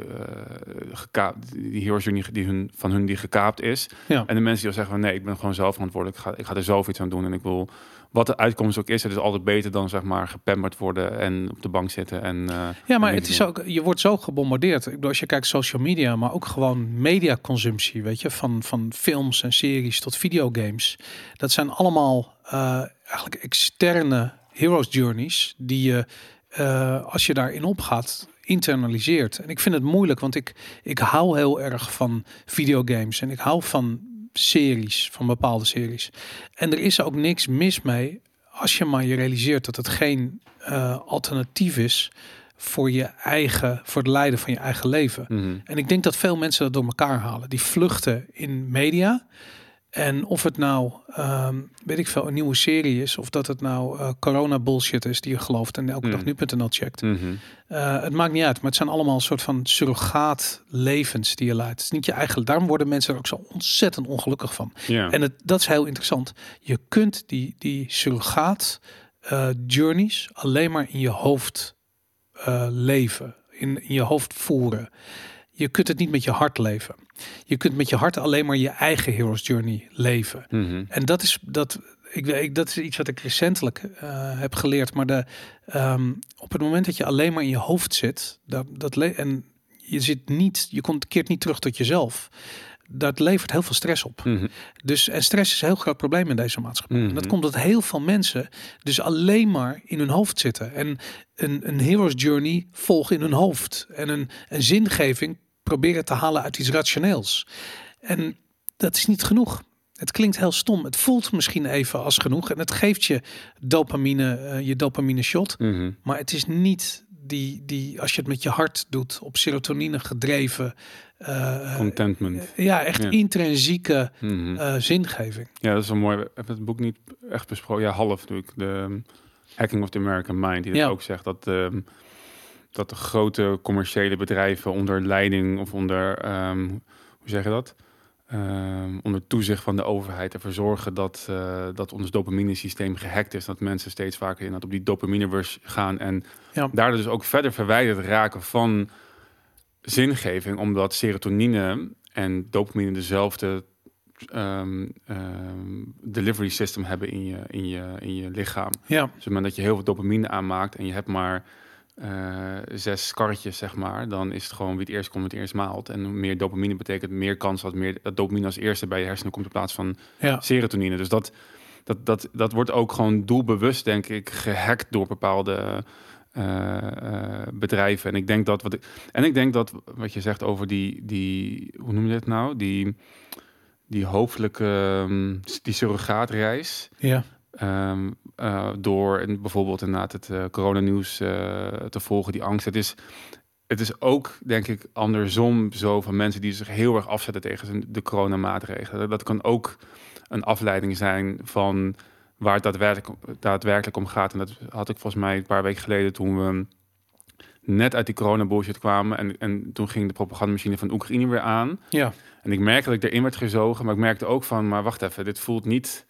gekaapt, die journey die hun, van hun die gekaapt is. Ja. En de mensen die al zeggen van nee, ik ben gewoon zelf verantwoordelijk, ik ga, ik ga er zelf iets aan doen en ik wil wat de uitkomst ook is, het is altijd beter dan zeg maar gepamperd worden en op de bank zitten en eh, Ja, maar en het is ook, je wordt zo gebombardeerd. Ik bedoel, als je kijkt social media, maar ook gewoon mediaconsumptie, weet je, van, van films en series tot videogames. Dat zijn allemaal eh, eigenlijk externe heroes journeys die je, eh, als je daarin opgaat, internaliseert. En ik vind het moeilijk, want ik, ik hou heel erg van videogames en ik hou van series, van bepaalde series. En er is ook niks mis mee als je maar je realiseert dat het geen eh, alternatief is voor je eigen, voor het leiden van je eigen leven. Mhm. En ik denk dat veel mensen dat door elkaar halen. Die vluchten in media. En of het nou, ehm, weet ik veel, een nieuwe serie is, of dat het nou eh, corona bullshit is die je gelooft en elke Mm. dag nu.nl checkt. Mhm. Eh, het maakt niet uit, maar het zijn allemaal een soort van surrogaat levens die je leidt. Het is niet je eigen. Daarom worden mensen er ook zo ontzettend ongelukkig van. En het, dat is heel interessant. Je kunt die, die surrogaat eh, journeys alleen maar in je hoofd leven, in, in je hoofd voeren. Je kunt het niet met je hart leven. Je kunt met je hart alleen maar je eigen hero's journey leven. Mhm. En dat is dat. Ik, dat is iets wat ik recentelijk eh, heb geleerd. Maar de, ehm, op het moment dat je alleen maar in je hoofd zit, dat, dat en je zit niet, je komt keert niet terug tot jezelf. Dat levert heel veel stress op. Mhm. Dus en stress is een heel groot probleem in deze maatschappij. En dat Mhm. komt omdat heel veel mensen dus alleen maar in hun hoofd zitten en een, een hero's journey volgen in hun hoofd en een, een zingeving proberen te halen uit iets rationeels. En dat is niet genoeg. Het klinkt heel stom. Het voelt misschien even als genoeg en het geeft je dopamine, eh, je dopamine shot. Mhm. Maar het is niet die, die, als je het met je hart doet, op serotonine gedreven. eh, Contentment. ja, echt Ja. intrinsieke eh, zingeving. Ja, dat is wel mooi. We hebben het boek niet echt besproken. Ja, half natuurlijk. De um, Hacking of the American Mind. Die dat Ja. ook zegt dat, ehm, dat de grote commerciële bedrijven onder leiding of onder, ehm, hoe zeg je dat? Ehm, onder toezicht van de overheid ervoor zorgen dat, eh, dat ons dopamine systeem gehackt is. Dat mensen steeds vaker inderdaad op die dopamine rush gaan. En Ja. daar dus ook verder verwijderd raken van zingeving. Omdat serotonine en dopamine dezelfde ehm, delivery system hebben in je, in je, in je lichaam. Ja, Dus op het moment dat je heel veel dopamine aanmaakt en je hebt maar eh, zes karretjes, zeg maar, dan is het gewoon wie het eerst komt, het eerst maalt. En meer dopamine betekent meer kans dat, meer, dat dopamine als eerste bij je hersenen komt in plaats van ja. serotonine. Dus dat, dat, dat, dat wordt ook gewoon doelbewust, denk ik, gehackt door bepaalde eh, eh, bedrijven. En ik denk dat wat ik, en ik denk dat wat je zegt over die, die hoe noem je dit nou? Die, die hoofdelijke, ehm, die surrogaatreis. ja. Ehm, eh, door en bijvoorbeeld inderdaad het eh, coronanieuws eh, te volgen, die angst. Het is, het is ook, denk ik, andersom zo van mensen die zich heel erg afzetten tegen de coronamaatregelen. Dat kan ook een afleiding zijn van waar het daadwerkelijk, daadwerkelijk om gaat. En dat had ik volgens mij een paar weken geleden toen we net uit die corona bullshit kwamen. En, en toen ging de propagandamachine van Oekraïne weer aan. Ja, En ik merkte dat ik erin werd gezogen, maar ik merkte ook van, maar wacht even, dit voelt niet...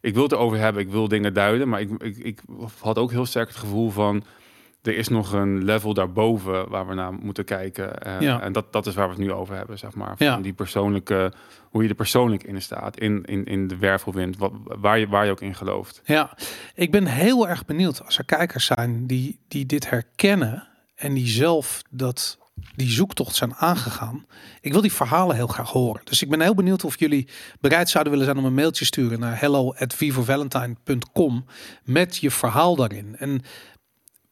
Ik wil het erover hebben, ik wil dingen duiden, maar ik, ik, ik had ook heel sterk het gevoel van, er is nog een level daarboven waar we naar moeten kijken. Eh, Ja. En dat, dat is waar we het nu over hebben, zeg maar. Van Ja. die persoonlijke, hoe je er persoonlijk in staat, in, in, in de wervelwind, wat, waar, je, waar je ook in gelooft. ja. Ik ben heel erg benieuwd als er kijkers zijn die, die dit herkennen en die zelf dat, die zoektocht zijn aangegaan. Ik wil die verhalen heel graag horen. Dus ik ben heel benieuwd of jullie bereid zouden willen zijn om een mailtje te sturen naar hello@vivovalentine.com met je verhaal daarin. En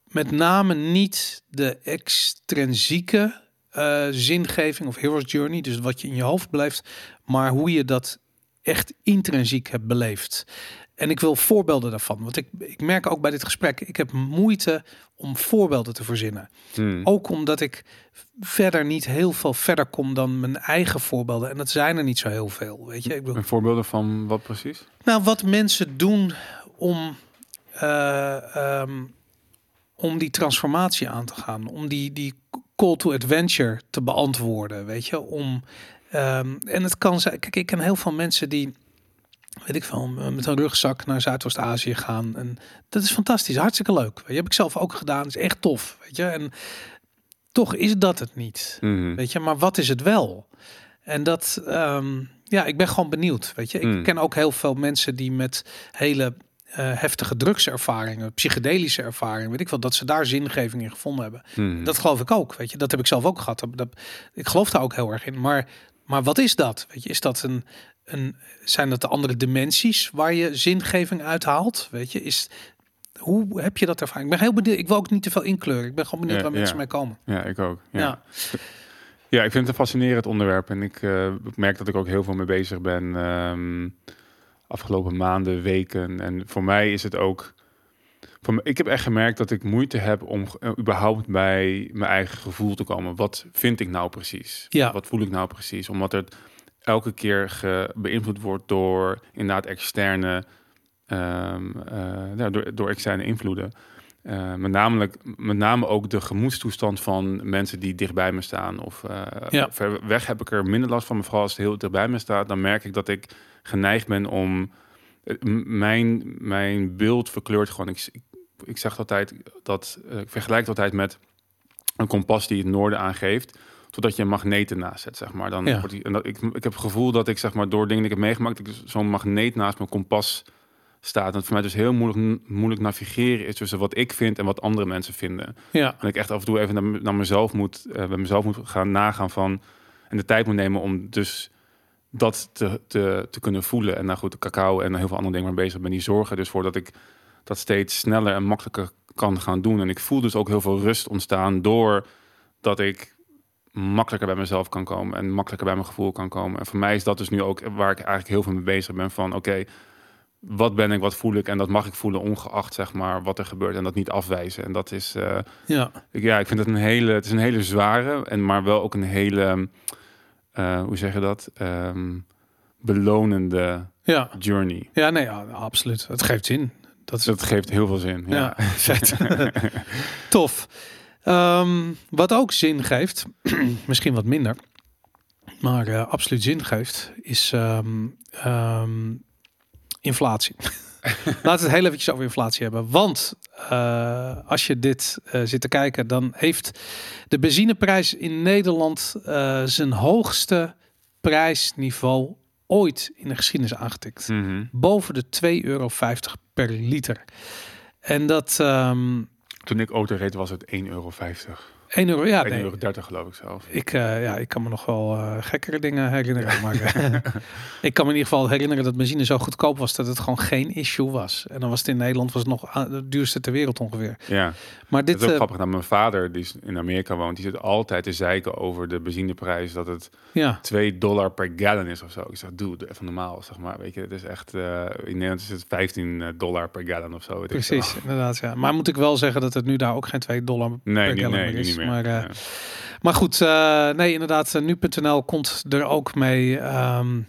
met name niet de extrinsieke eh, zingeving of hero's journey, dus wat je in je hoofd beleeft, maar hoe je dat echt intrinsiek hebt beleefd. En ik wil voorbeelden daarvan, want ik, ik merk ook bij dit gesprek, ik heb moeite om voorbeelden te verzinnen. Hmm. Ook omdat ik verder niet heel veel verder kom dan mijn eigen voorbeelden. En dat zijn er niet zo heel veel, weet je. Ik bedoel, Een voorbeelden van wat precies? nou, wat mensen doen om, eh, ehm, om die transformatie aan te gaan, om die, die call to adventure te beantwoorden, weet je, om ehm, en het kan zijn. Kijk, ik ken heel veel mensen die, weet ik veel, met een rugzak naar Zuidoost-Azië gaan en dat is fantastisch, hartstikke leuk. Je heb ik zelf ook gedaan, is echt tof, weet je. En toch is dat het niet. Mhm. Weet je, maar wat is het wel? En dat, ehm, ja, ik ben gewoon benieuwd. Weet je, ik Hmm. ken ook heel veel mensen die met hele eh, heftige drugservaringen, psychedelische ervaringen, weet ik wel, dat ze daar zingeving in gevonden hebben. Mhm. Dat geloof ik ook. Weet je, dat heb ik zelf ook gehad. Dat, dat- ik geloof daar ook heel erg in. Maar, maar wat is dat? Weet je, is dat een, een, zijn dat de andere dimensies waar je zingeving uithaalt? Weet je, is hoe heb je dat ervaring? Ik ben heel benieuwd. Ik wil ook niet te veel inkleuren. Ik ben gewoon benieuwd Ja, waar mensen mee komen. Ja, ik ook. Ja. Ja. Ja, ik vind het een fascinerend onderwerp en ik eh, merk dat ik ook heel veel mee bezig ben ehm, afgelopen maanden, weken. En voor mij is het ook, ik heb echt gemerkt dat ik moeite heb om eh, überhaupt bij mijn eigen gevoel te komen. Wat vind ik nou precies? Ja. Wat voel ik nou precies? Omdat het elke keer ge, beïnvloed wordt door inderdaad externe, ehm, eh, ja, door, door externe invloeden. Eh, met, namelijk, met name ook de gemoedstoestand van mensen die dichtbij me staan. Of Ja. ver weg heb ik er minder last van. Maar vooral als het heel dichtbij me staat, dan merk ik dat ik geneigd ben om mijn, mijn beeld verkleurt gewoon. Ik, ik, ik zeg altijd dat ik vergelijk het altijd met een kompas die het noorden aangeeft. Totdat je een magneet ernaast zet, zeg maar. Dan Ja. wordt die, en dat, ik, ik heb het gevoel dat ik, zeg maar, door dingen die ik heb meegemaakt, dat ik zo'n magneet naast mijn kompas staat. En het voor mij dus heel moeilijk, moeilijk navigeren is tussen wat ik vind en wat andere mensen vinden. Ja, En ik echt af en toe even naar, mezelf moet, eh, bij mezelf moet gaan nagaan van en de tijd moet nemen om dus dat te, te, te kunnen voelen. En nou goed, de cacao en heel veel andere dingen waar ik bezig ben, die zorgen dus voor dat ik dat steeds sneller en makkelijker kan gaan doen. En ik voel dus ook heel veel rust ontstaan door dat ik makkelijker bij mezelf kan komen en makkelijker bij mijn gevoel kan komen. En voor mij is dat dus nu ook waar ik eigenlijk heel veel mee bezig ben van oké, wat ben ik, wat voel ik en dat mag ik voelen ongeacht zeg maar wat er gebeurt en dat niet afwijzen. En dat is eh, ja, ik- Ja, ik vind het een hele, het is een hele zware en maar wel ook een hele, eh, hoe zeg je dat, Ehm, belonende ja. journey. Ja, nee, ja, absoluut. Het geeft zin. Dat is Dat geeft heel veel zin. ja, Ja. vet. Tof. Ehm, wat ook zin geeft, misschien wat minder, maar eh, absoluut zin geeft, is ehm, ehm, inflatie. Laten we het heel eventjes over inflatie hebben. Want eh, als je dit eh, zit te kijken, dan heeft de benzineprijs in Nederland zijn hoogste prijsniveau ooit in de geschiedenis aangetikt Mhm. boven de 2,50 euro per liter. En dat Toen ik auto reed was het 1,50 euro. 1 euro, ja, 1,30 nee. euro geloof ik zelf. Ik, eh, ja, ik kan me nog wel eh, gekkere dingen herinneren. Maar eh, ik kan me in ieder geval herinneren dat benzine zo goedkoop was dat het gewoon geen issue was. En dan was het in Nederland was het nog het duurste ter wereld ongeveer. Ja, Maar dit, is ook grappig. Nou, mijn vader, die in Amerika woont, die zit altijd te zeiken over de benzineprijs. Dat het ja, 2 dollar per gallon is of zo. Ik zeg, doe even normaal, zeg maar. Weet je, het is echt, in Nederland is het 15 dollar per gallon of zo. weet ik veel. precies, inderdaad. Ja. Maar moet ik wel zeggen dat het nu daar ook geen 2 dollar Nee, per niet, gallon nee, is. niet meer. Maar, eh, Ja. Maar goed, eh, nee, inderdaad, eh, nu.nl komt er ook mee ehm,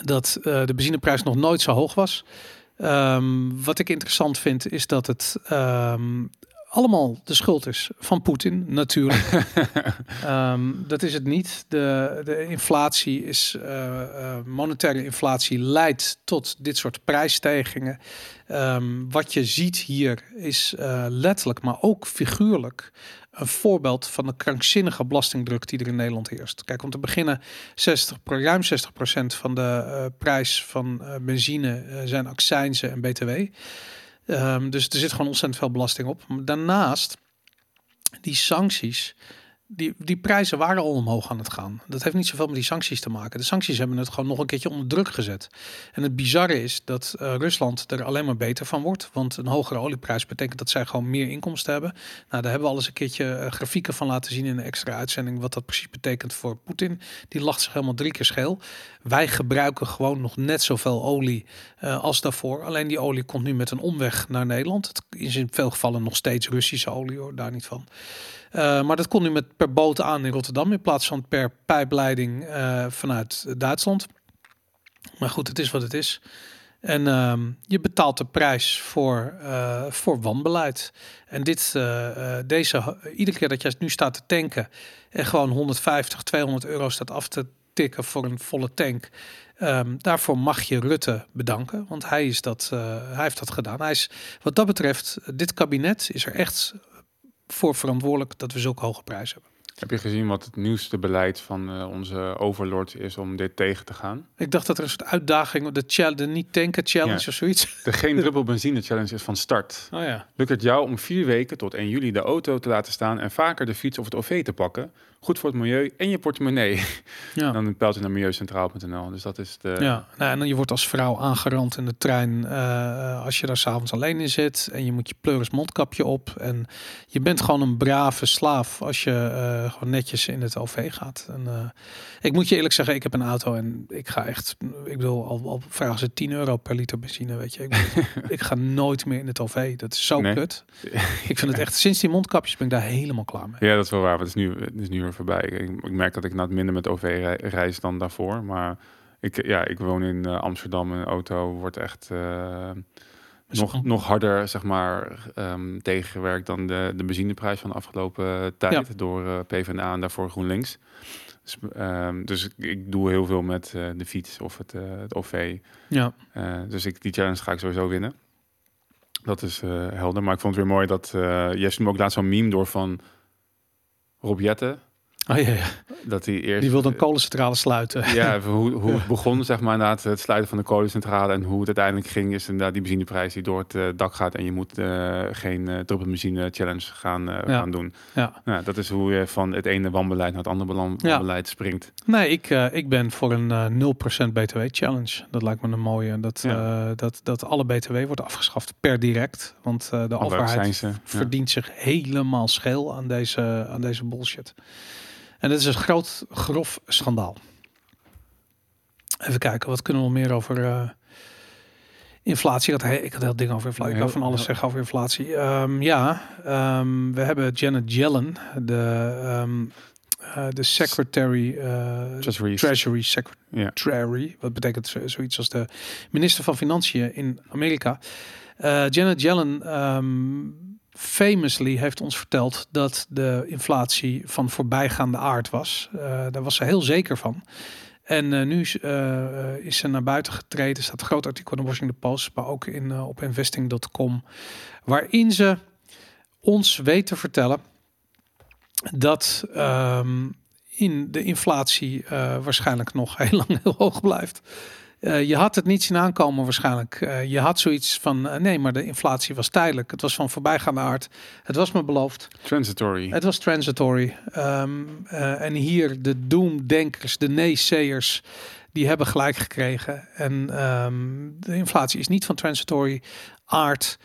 dat de benzineprijs nog nooit zo hoog was. Ehm, wat ik interessant vind, is dat het ehm, allemaal de schuld is van Poetin, natuurlijk. Ehm, dat is het niet. De, de inflatie is, uh, uh, monetaire inflatie leidt tot dit soort prijsstijgingen. Ehm, wat je ziet hier is uh, letterlijk, maar ook figuurlijk, een voorbeeld van de krankzinnige belastingdruk die er in Nederland heerst. Kijk, om te beginnen, 60, ruim 60% van de prijs van benzine zijn accijnzen en btw. Um, dus er zit gewoon ontzettend veel belasting op. Daarnaast, die sancties, die, die prijzen waren al omhoog aan het gaan. Dat heeft niet zoveel met die sancties te maken. De sancties hebben het gewoon nog een keertje onder druk gezet. En het bizarre is dat uh, Rusland er alleen maar beter van wordt. Want een hogere olieprijs betekent dat zij gewoon meer inkomsten hebben. Nou, daar hebben we al eens een keertje uh, grafieken van laten zien in een extra uitzending. Wat dat precies betekent voor Poetin. Die lacht zich helemaal drie keer scheel. Wij gebruiken gewoon nog net zoveel olie uh, als daarvoor. Alleen die olie komt nu met een omweg naar Nederland. Het is in veel gevallen nog steeds Russische olie hoor, daar niet van. Uh, maar dat kon nu met per boot aan in Rotterdam in plaats van per pijpleiding uh, vanuit Duitsland. Maar goed, het is wat het is. En uh, je betaalt de prijs voor, uh, voor wanbeleid. En dit, deze, iedere keer dat je nu staat te tanken en gewoon 150, 200 euro staat af te tikken voor een volle tank. Um, daarvoor mag je Rutte bedanken, want hij, is dat, hij heeft dat gedaan. Hij is, wat dat betreft, dit kabinet is er echt voor verantwoordelijk dat we zulke hoge prijzen hebben. Heb je gezien wat het nieuwste beleid van uh, onze overlord is om dit tegen te gaan? Ik dacht dat er een soort uitdaging, de, challenge, de niet tanken challenge ja. of zoiets. De geen druppel benzine challenge is van start. Oh ja. Lukt het jou om vier weken tot 1 juli de auto te laten staan en vaker de fiets of het OV te pakken? Goed voor het milieu en je portemonnee. Ja. Dan pijlt je naar milieucentraal.nl. Dus dat is de... Ja, nou, en dan je wordt als vrouw aangerand in de trein uh, als je daar s'avonds alleen in zit. En je moet je pleuris mondkapje op. En je bent gewoon een brave slaaf als je uh, gewoon netjes in het OV gaat. En, uh, ik moet je eerlijk zeggen, ik heb een auto en ik ga echt... Ik bedoel, al, al vragen ze 10 euro per liter benzine, weet je. Ik, ik ga nooit meer in het OV. Dat is zo nee. kut. ik vind het echt... Sinds die mondkapjes ben ik daar helemaal klaar mee. Ja, dat is wel waar. Het is nu, het is nu voorbij. Ik, ik, merk dat ik het minder met OV reis dan daarvoor. Maar ik, ja, ik woon in uh, Amsterdam. Een auto wordt echt uh, nog, nog harder zeg maar, um, tegengewerkt dan de, de benzineprijs van de afgelopen tijd. Ja. Door uh, PvdA en daarvoor GroenLinks. Dus, um, dus ik, ik, doe heel veel met de fiets of het, het OV. Ja. dus ik, die challenge ga ik sowieso winnen. Dat is helder. Maar ik vond het weer mooi dat... Uh, Jess ook laatst zo'n meme door van Rob Jetten Oh, ja, ja. Dat hij eerst, die wilde een kolencentrale sluiten. Ja, hoe, hoe het begon, zeg maar, na het sluiten van de kolencentrale en hoe het uiteindelijk ging, is inderdaad die benzineprijs die door het uh, dak gaat en je moet uh, geen uh, benzine challenge gaan, ja. gaan doen. Ja. Nou, dat is hoe je van het ene wanbeleid naar het andere wanbeleid ja. springt. Nee, ik, ik ben voor een 0% BTW challenge. Dat lijkt me een mooie. Dat, dat, dat alle BTW wordt afgeschaft per direct. Want de overheid verdient zich helemaal scheel aan deze, aan deze bullshit. En dat is een groot, grof schandaal. Even kijken, wat kunnen we nog meer over uh, inflatie? Ik had, ik had heel ding over inflatie. Ik kan van alles zeggen over inflatie. Um, ja, um, we hebben Janet Yellen, de, um, uh, de secretary, uh, Treasury, Treasury Secretary. Yeah. Wat betekent zoiets als de minister van Financiën in Amerika. Janet Yellen famously heeft ons verteld dat de inflatie van voorbijgaande aard was. Uh, daar was ze heel zeker van. En uh, nu uh, is ze naar buiten getreden. Er staat een groot artikel in de Washington Post, maar ook in, op investing.com, waarin ze ons weet te vertellen dat um, in de inflatie waarschijnlijk nog heel lang heel hoog blijft. Uh, je had het niet zien aankomen waarschijnlijk. Uh, je had zoiets van, uh, nee, maar de inflatie was tijdelijk. Het was van voorbijgaande aard. Het was me beloofd. Transitory. Het was transitory. Um, en hier de doemdenkers, de nee-sayers, die hebben gelijk gekregen. En um, de inflatie is niet van transitory aard.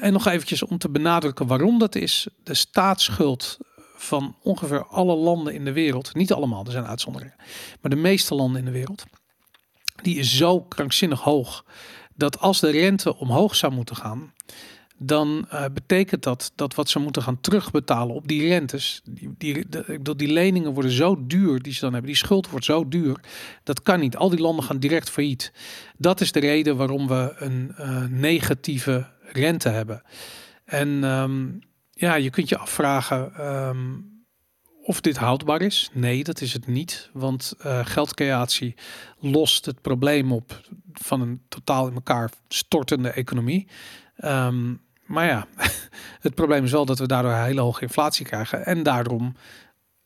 en nog eventjes om te benadrukken waarom dat is. De staatsschuld van ongeveer alle landen in de wereld, niet allemaal, er zijn uitzonderingen, maar de meeste landen in de wereld die is zo krankzinnig hoog dat als de rente omhoog zou moeten gaan, dan uh, betekent dat dat wat ze moeten gaan terugbetalen op die rentes, die, die, de, die leningen worden zo duur die ze dan hebben, die schuld wordt zo duur, dat kan niet. Al die landen gaan direct failliet. Dat is de reden waarom we een uh, negatieve rente hebben. En um, ja, je kunt je afvragen ehm, of dit houdbaar is. Nee, dat is het niet. Want uh, geldcreatie lost het probleem op van een totaal in elkaar stortende economie. Ehm, maar ja, het probleem is wel dat we daardoor hele hoge inflatie krijgen. En daarom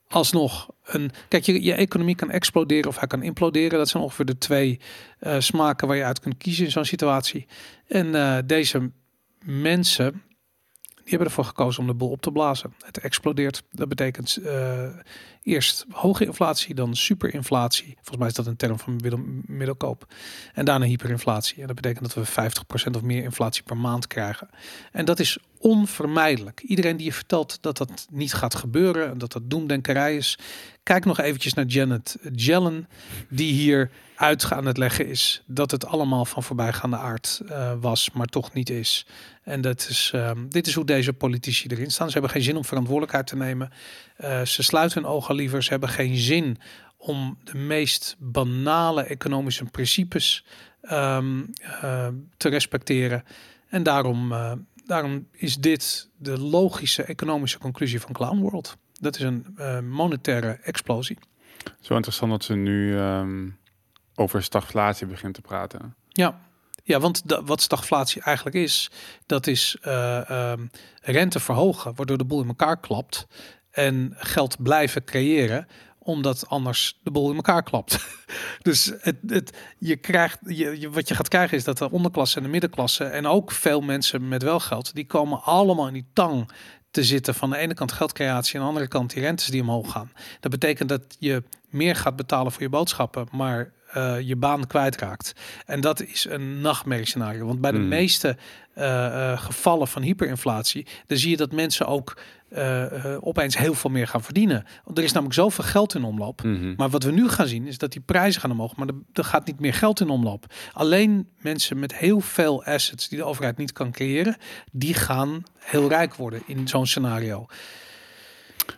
alsnog een. Kijk, je, je economie kan exploderen of hij kan imploderen. Dat zijn ongeveer de twee uh, smaken waar je uit kunt kiezen in zo'n situatie. En uh, deze mensen die hebben ervoor gekozen om de boel op te blazen. Het explodeert. Dat betekent uh, eerst hoge inflatie, dan superinflatie. Volgens mij is dat een term van middelkoop. En daarna hyperinflatie. En dat betekent dat we 50% of meer inflatie per maand krijgen. En dat is onvermijdelijk. Iedereen die je vertelt dat dat niet gaat gebeuren en dat dat doemdenkerij is, kijk nog eventjes naar Janet Jellen, die hier uit aan het leggen is dat het allemaal van voorbijgaande aard uh, was, maar toch niet is. En dat is, uh, dit is hoe deze politici erin staan. Ze hebben geen zin om verantwoordelijkheid te nemen. Uh, ze sluiten hun ogen liever. Ze hebben geen zin om de meest banale economische principes um, te respecteren. En daarom, daarom is dit de logische economische conclusie van Clown World. Dat is een monetaire explosie. Zo interessant dat ze nu um, over stagflatie begint te praten. Ja, ja, want de, wat stagflatie eigenlijk is, dat is uh, rente verhogen, waardoor de boel in elkaar klapt. En geld blijven creëren, omdat anders de boel in elkaar klapt. dus het, het, je krijgt, je, wat je gaat krijgen is dat de onderklasse en de middenklasse en ook veel mensen met wel geld, die komen allemaal in die tang te zitten van de ene kant geldcreatie en aan de andere kant die rentes die omhoog gaan. Dat betekent dat je meer gaat betalen voor je boodschappen, maar uh, je baan kwijtraakt. En dat is een nachtmerriescenario. Want bij de mm. meeste uh, uh, gevallen van hyperinflatie, dan zie je dat mensen ook opeens heel veel meer gaan verdienen. Want er is namelijk zoveel geld in omloop. Mm -hmm. Maar wat we nu gaan zien, is dat die prijzen gaan omhoog, maar er, er, gaat niet meer geld in omloop. Alleen mensen met heel veel assets die de overheid niet kan creëren, die gaan heel rijk worden in zo'n scenario.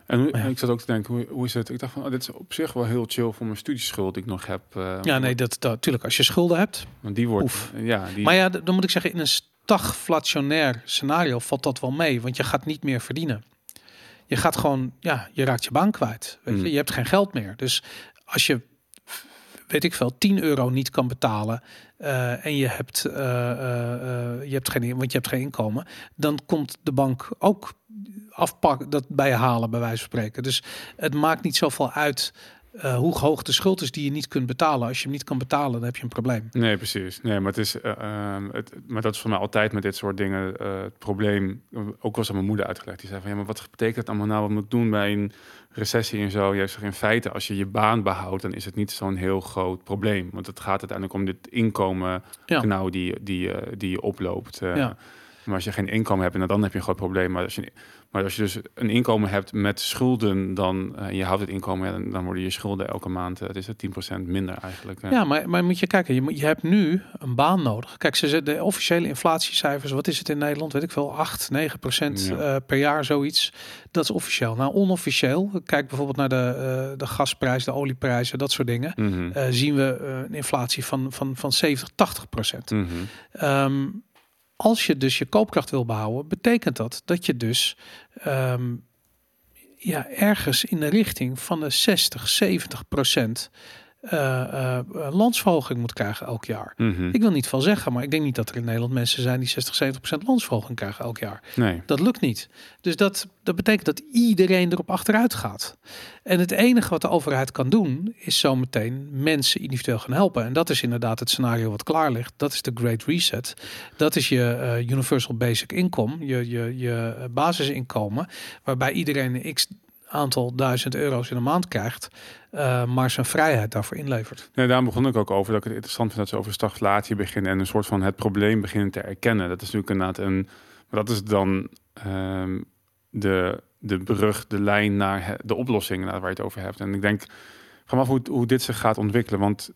En ik zat ook te denken, hoe, hoe is het? Ik dacht van, oh, dit is op zich wel heel chill voor mijn studieschuld die ik nog heb. Uh, ja, nee, dat natuurlijk. Als je schulden hebt. Want die wordt, oef. ja. Die... Maar ja, dan moet ik zeggen, in een stagflationair scenario valt dat wel mee, want je gaat niet meer verdienen. Je gaat gewoon, ja, je raakt je baan kwijt. Weet je? Mm. je hebt geen geld meer. Dus als je weet ik veel, 10 euro niet kan betalen uh, en je hebt, uh, uh, je hebt geen, want je hebt geen inkomen, dan komt de bank ook afpakken, dat bij je halen, bij wijze van spreken. Dus het maakt niet zoveel uit uh, hoe hoog de schuld is die je niet kunt betalen. Als je hem niet kan betalen, dan heb je een probleem. Nee, precies. Nee, maar, het is, uh, het, maar dat is voor mij altijd met dit soort dingen uh, het probleem. Ook was aan mijn moeder uitgelegd. Die zei van, ja, maar wat betekent dat allemaal nou? Wat moet doen bij een recessie en zo? Je zegt in feite, als je je baan behoudt, dan is het niet zo'n heel groot probleem. Want het gaat uiteindelijk om dit inkomen ja. nou, die, die, die je oploopt. Ja. Maar als je geen inkomen hebt, dan heb je een groot probleem. Maar als je, maar als je dus een inkomen hebt met schulden, dan uh, je houdt het inkomen, dan, dan worden je schulden elke maand, uh, het is het 10% minder eigenlijk. Ja, maar, maar moet je kijken, je, je hebt nu een baan nodig. Kijk, ze de officiële inflatiecijfers, wat is het in Nederland? Weet ik veel, 8, 9 procent ja. uh, per jaar, zoiets. Dat is officieel. Nou, onofficieel, kijk bijvoorbeeld naar de, de gasprijs, de olieprijzen, dat soort dingen, mm -hmm. zien we een inflatie van, van, van 70, 80 procent. Mm -hmm. um, als je dus je koopkracht wil behouden, betekent dat dat je dus um, ja, ergens in de richting van de 60, 70 procent uh, landsverhoging moet krijgen elk jaar. Mm -hmm. Ik wil niet veel zeggen, maar ik denk niet dat er in Nederland mensen zijn die 60, 70 procent landsverhoging krijgen elk jaar. Nee. Dat lukt niet. Dus dat, dat betekent dat iedereen erop achteruit gaat. En het enige wat de overheid kan doen, is zometeen mensen individueel gaan helpen. En dat is inderdaad het scenario wat klaar ligt. Dat is de Great Reset. Dat is je uh, Universal Basic Income, je, je, je basisinkomen, waarbij iedereen een x aantal duizend euro's in de maand krijgt, uh, maar zijn vrijheid daarvoor inlevert. Nee, daar begon ik ook over dat ik het interessant vind dat ze over stagflatie beginnen en een soort van het probleem beginnen te erkennen. Dat is natuurlijk inderdaad een, maar dat is dan um, de, de brug, de lijn naar de oplossing waar je het over hebt. En ik denk, ga hoe, hoe dit zich gaat ontwikkelen, want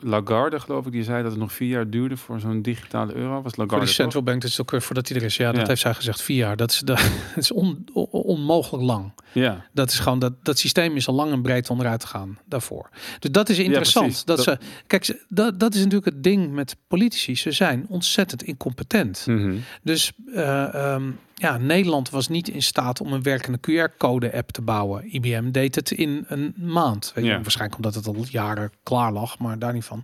Lagarde, geloof ik, die zei dat het nog vier jaar duurde voor zo'n digitale euro. Was Lagarde voor de central bank, dat is ook voordat hij er is. Ja, dat heeft zij gezegd. Vier jaar. Dat is, dat, is on, onmogelijk lang. Ja. Dat is gewoon dat dat systeem is al lang en breed onderuit te gaan daarvoor. Dus dat is interessant. Ja, dat, dat, ze, kijk, dat, dat is natuurlijk het ding met politici. Ze zijn ontzettend incompetent. Mm -hmm. Dus uh, um, ja, Nederland was niet in staat om een werkende QR-code-app te bouwen. IBM deed het in een maand. Weet je. Waarschijnlijk omdat het al jaren klaar lag, maar daar niet van.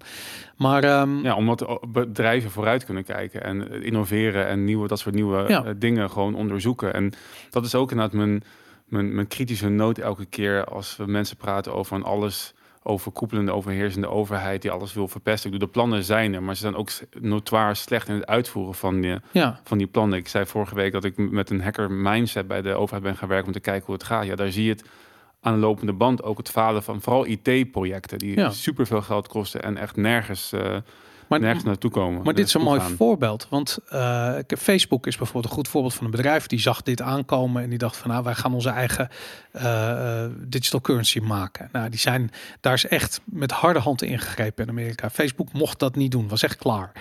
Maar ehm, Ja, omdat bedrijven vooruit kunnen kijken en eh, innoveren en nieuwe, dat soort nieuwe Ja. eh, dingen gewoon onderzoeken. En dat is ook inderdaad mijn, mijn, mijn kritische noot elke keer als we mensen praten over van alles overkoepelende, overheersende overheid die alles wil verpesten. Ik bedoel, de plannen zijn er, maar ze zijn ook notoir slecht in het uitvoeren van die, ja, van die plannen. Ik zei vorige week dat ik met een hacker mindset bij de overheid ben gaan werken om te kijken hoe het gaat. Ja, daar zie je het aan de lopende band ook het falen van vooral IT-projecten die Ja. superveel geld kosten en echt nergens, eh, maar, nergens naartoe komen. maar dit is een mooi voorbeeld. Want eh, Facebook is bijvoorbeeld een goed voorbeeld van een bedrijf die zag dit aankomen en die dacht van nou wij gaan onze eigen eh, digital currency maken. Nou, die zijn daar is echt met harde hand ingegrepen in Amerika. Facebook mocht dat niet doen, was echt klaar.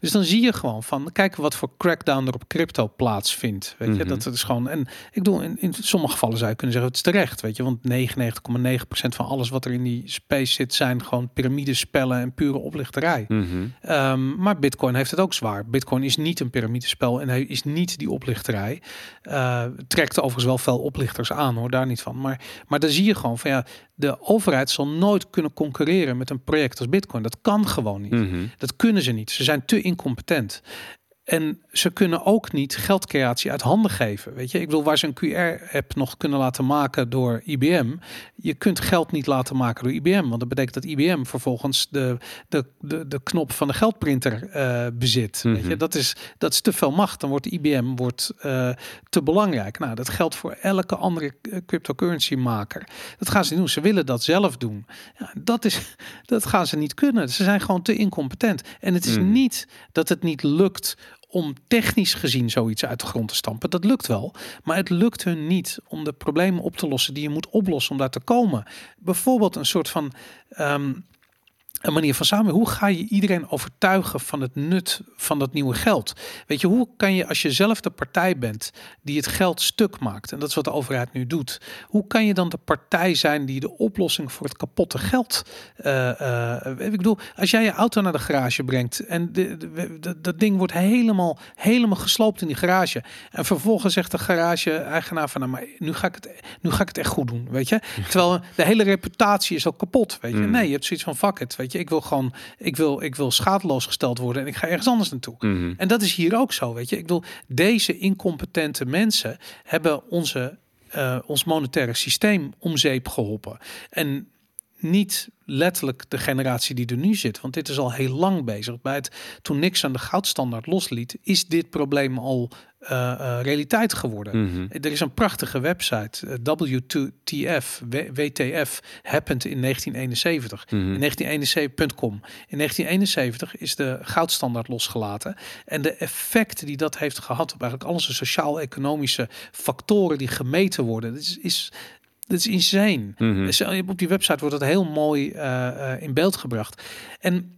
Dus dan zie je gewoon van kijk wat voor crackdown er op crypto plaatsvindt. Weet je, Mhm. dat het is gewoon en ik bedoel in, in sommige gevallen zou je kunnen zeggen het is terecht, weet je, want 99,9% van alles wat er in die space zit zijn gewoon piramidespellen en pure oplichterij. Mhm. Ehm, maar Bitcoin heeft het ook zwaar. Bitcoin is niet een piramidespel en hij is niet die oplichterij. Eh, trekt overigens wel veel oplichters aan, hoor, daar niet van. Maar, maar dan zie je gewoon van ja, de overheid zal nooit kunnen concurreren met een project als Bitcoin. Dat kan gewoon niet. Mhm. Dat kunnen ze niet. Ze zijn te incompetent. En ze kunnen ook niet geldcreatie uit handen geven. Weet je, ik bedoel, waar ze een QR-app nog kunnen laten maken door IBM. Je kunt geld niet laten maken door IBM. Want dat betekent dat IBM vervolgens de, de, de, de knop van de geldprinter eh, bezit. Weet je, Mhm. dat is, dat is te veel macht. Dan wordt IBM wordt, eh, te belangrijk. Nou, dat geldt voor elke andere eh, cryptocurrency maker. Dat gaan ze niet doen. Ze willen dat zelf doen. Ja, dat, is, dat gaan ze niet kunnen. Ze zijn gewoon te incompetent. En het is Mhm. niet dat het niet lukt om technisch gezien zoiets uit de grond te stampen. Dat lukt wel. Maar het lukt hun niet om de problemen op te lossen die je moet oplossen om daar te komen. Bijvoorbeeld een soort van. ehm, een manier van samen. Hoe ga je iedereen overtuigen van het nut van dat nieuwe geld? Weet je, hoe kan je als je zelf de partij bent die het geld stuk maakt, en dat is wat de overheid nu doet, hoe kan je dan de partij zijn die de oplossing voor het kapotte geld? eh, ik bedoel, als jij je auto naar de garage brengt en de, de- de- dat ding wordt helemaal, helemaal gesloopt in die garage, en vervolgens zegt de garage-eigenaar van, nou, maar nu ga ik het, nu ga ik het echt goed doen, weet je? Terwijl de hele reputatie is al kapot, weet je? Mm. Nee, je hebt zoiets van fuck it, weet je? Ik wil gewoon, ik wil, ik wil schadeloos gesteld worden en ik ga ergens anders naartoe. Mhm. En dat is hier ook zo, weet je. Ik bedoel, deze incompetente mensen hebben onze, eh, ons monetaire systeem om zeep geholpen. En niet letterlijk de generatie die er nu zit, want dit is al heel lang bezig. Bij het, toen Nixon de goudstandaard losliet, is dit probleem al eh, eh, realiteit geworden. Mhm. Er is een prachtige website, eh, W2TF, W- WTF, happened in 1971. Mhm. In 1971.com. In 1971 is de goudstandaard losgelaten. En de effecten die dat heeft gehad op eigenlijk alle sociaal-economische factoren die gemeten worden, dat is, is, dat is insane. Dus, eh, Op die website wordt dat heel mooi in beeld gebracht. En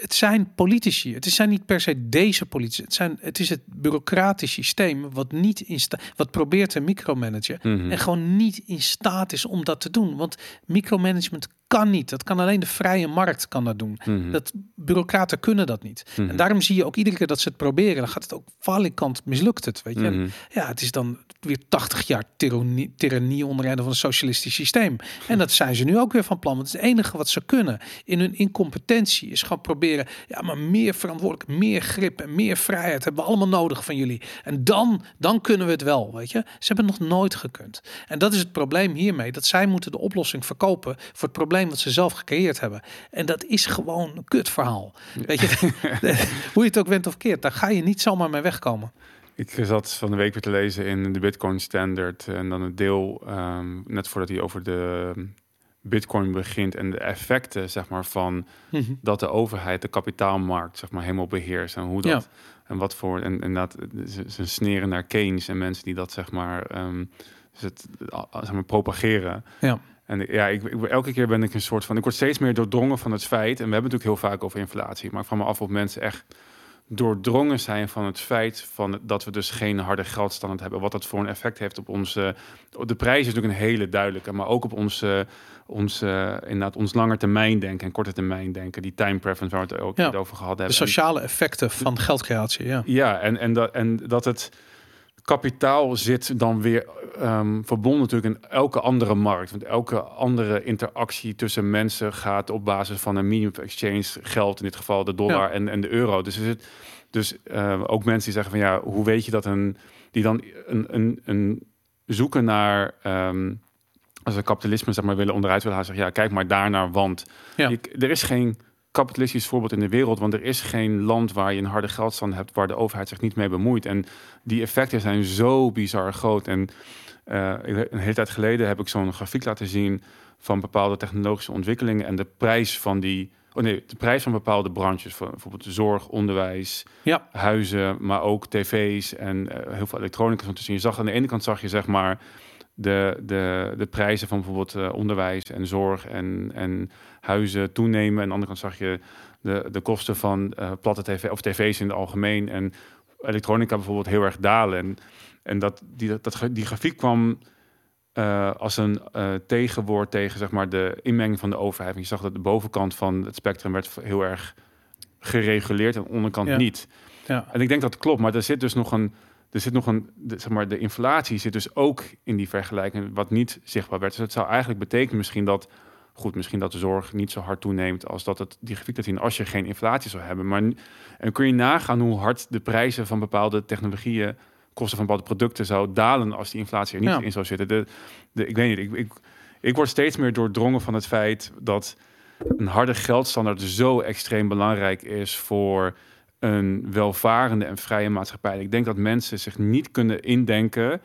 het zijn politici. Het zijn niet per se deze politici. Het, zijn, het is het bureaucratisch systeem wat niet in sta wat probeert te micromanagen. Mhm. En gewoon niet in staat is om dat te doen. Want micromanagement kan niet. Dat kan alleen de vrije markt kan dat doen. Mhm. Dat bureaucraten kunnen dat niet. Mhm. En daarom zie je ook iedere keer dat ze het proberen. Dan gaat het ook valikant mislukt het. Weet je. Mhm. ja, het is dan weer 80 jaar tirannie, tirannie onder van een socialistisch systeem. En dat zijn ze nu ook weer van plan. Want het enige wat ze kunnen in hun incompetentie is gewoon proberen. Ja, maar meer verantwoordelijk, meer grip en meer vrijheid hebben we allemaal nodig van jullie. En dan, dan kunnen we het wel, weet je. Ze hebben het nog nooit gekund. En dat is het probleem hiermee. Dat zij moeten de oplossing verkopen voor het probleem wat ze zelf gecreëerd hebben. En dat is gewoon een kut verhaal. Weet je, hoe je het ook went of keert, daar ga je niet zomaar mee wegkomen. Ik zat van de week weer te lezen in de Bitcoin Standard en dan het deel ehm, net voordat hij over de Bitcoin begint en de effecten zeg maar van Mhm. dat de overheid de kapitaalmarkt zeg maar helemaal beheerst en hoe dat en wat voor en en dat ze, sneren naar Keynes en mensen die dat zeg maar ehm, dus het, ah, zeg maar propageren. Ja. En ja, ik, ik, elke keer ben ik een soort van ik word steeds meer doordrongen van het feit en we hebben het natuurlijk heel vaak over inflatie, maar ik vraag me af of mensen echt doordrongen zijn van het feit van dat we dus geen harde geldstandaard hebben. Wat dat voor een effect heeft op onze. De prijs is natuurlijk een hele duidelijke, maar ook op onze, onze inderdaad ons langer termijn denken en korte termijn denken. Die time preference waar we het ook Ja. over gehad De hebben. En- sociale effecten van geldcreatie, ja. ja, en, en, dat, en dat het kapitaal zit dan weer ehm, verbonden natuurlijk in elke andere markt. Want elke andere interactie tussen mensen gaat op basis van een medium of exchange geld, in dit geval de dollar en, en de euro. Dus, is het, dus eh, ook mensen die zeggen van ja, hoe weet je dat een, die dan een, een, een zoeken naar, ehm, als we kapitalisme zeg maar willen onderuit willen halen, zeggen ja, kijk maar daarnaar, want Ja. je, er is geen kapitalistisch voorbeeld in de wereld, want er is geen land waar je een harde geldstand hebt waar de overheid zich niet mee bemoeit. En die effecten zijn zo bizar groot. En eh, een hele tijd geleden heb ik zo'n grafiek laten zien van bepaalde technologische ontwikkelingen en de prijs van die, oh nee, de prijs van bepaalde branches, van bijvoorbeeld zorg, onderwijs, Ja. huizen, maar ook tv's en eh, heel veel elektronica. Want je zag aan de ene kant zag je zeg maar de, de, de prijzen van bijvoorbeeld eh, onderwijs en zorg en, en huizen toenemen. En aan de andere kant zag je de, de kosten van eh, platte tv of tv's in het algemeen en elektronica bijvoorbeeld heel erg dalen. En, en dat, die, dat, dat, die grafiek kwam eh, als een eh, tegenwoord tegen zeg maar, de inmenging van de overheid. Want je zag dat de bovenkant van het spectrum werd heel erg gereguleerd en de onderkant Ja. niet. Ja. En ik denk dat het klopt, maar er zit dus nog een, er zit nog een, de, zeg maar, de inflatie zit dus ook in die vergelijking, wat niet zichtbaar werd. Dus het zou eigenlijk betekenen misschien dat, goed, misschien dat de zorg niet zo hard toeneemt als dat het die grafiek laat zien als je geen inflatie zou hebben. Maar en kun je nagaan hoe hard de prijzen van bepaalde technologieën, kosten van bepaalde producten zou dalen als die inflatie er niet Ja. in zou zitten. De, de, ik weet niet, ik, ik, ik word steeds meer doordrongen van het feit dat een harde geldstandaard zo extreem belangrijk is voor een welvarende en vrije maatschappij. Ik denk dat mensen zich niet kunnen indenken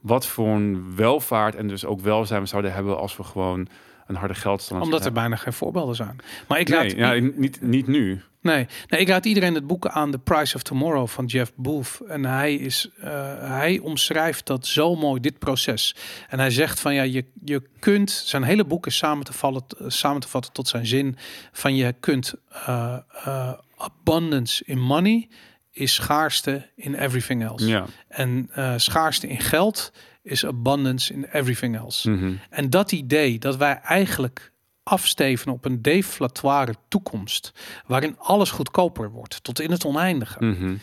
wat voor een welvaart en dus ook welzijn we zouden hebben als we gewoon een harde geldstandaard Omdat er bijna geen voorbeelden zijn. Maar ik hebben. laat, Nee, ja, niet, niet nu. Nee, nee, ik raad iedereen het boek aan The Price of Tomorrow van Jeff Booth. En hij, is, eh, hij omschrijft dat zo mooi, dit proces. En hij zegt van ja, je, je kunt, zijn hele boek is samen te, vallen, samen te vatten tot zijn zin van je kunt eh, eh, abundance in money is schaarste in everything else. Ja. En schaarste in geld is abundance in everything else. Mhm. En dat idee dat wij eigenlijk afsteven op een deflatoire toekomst, waarin alles goedkoper wordt, tot in het oneindige. Mhm.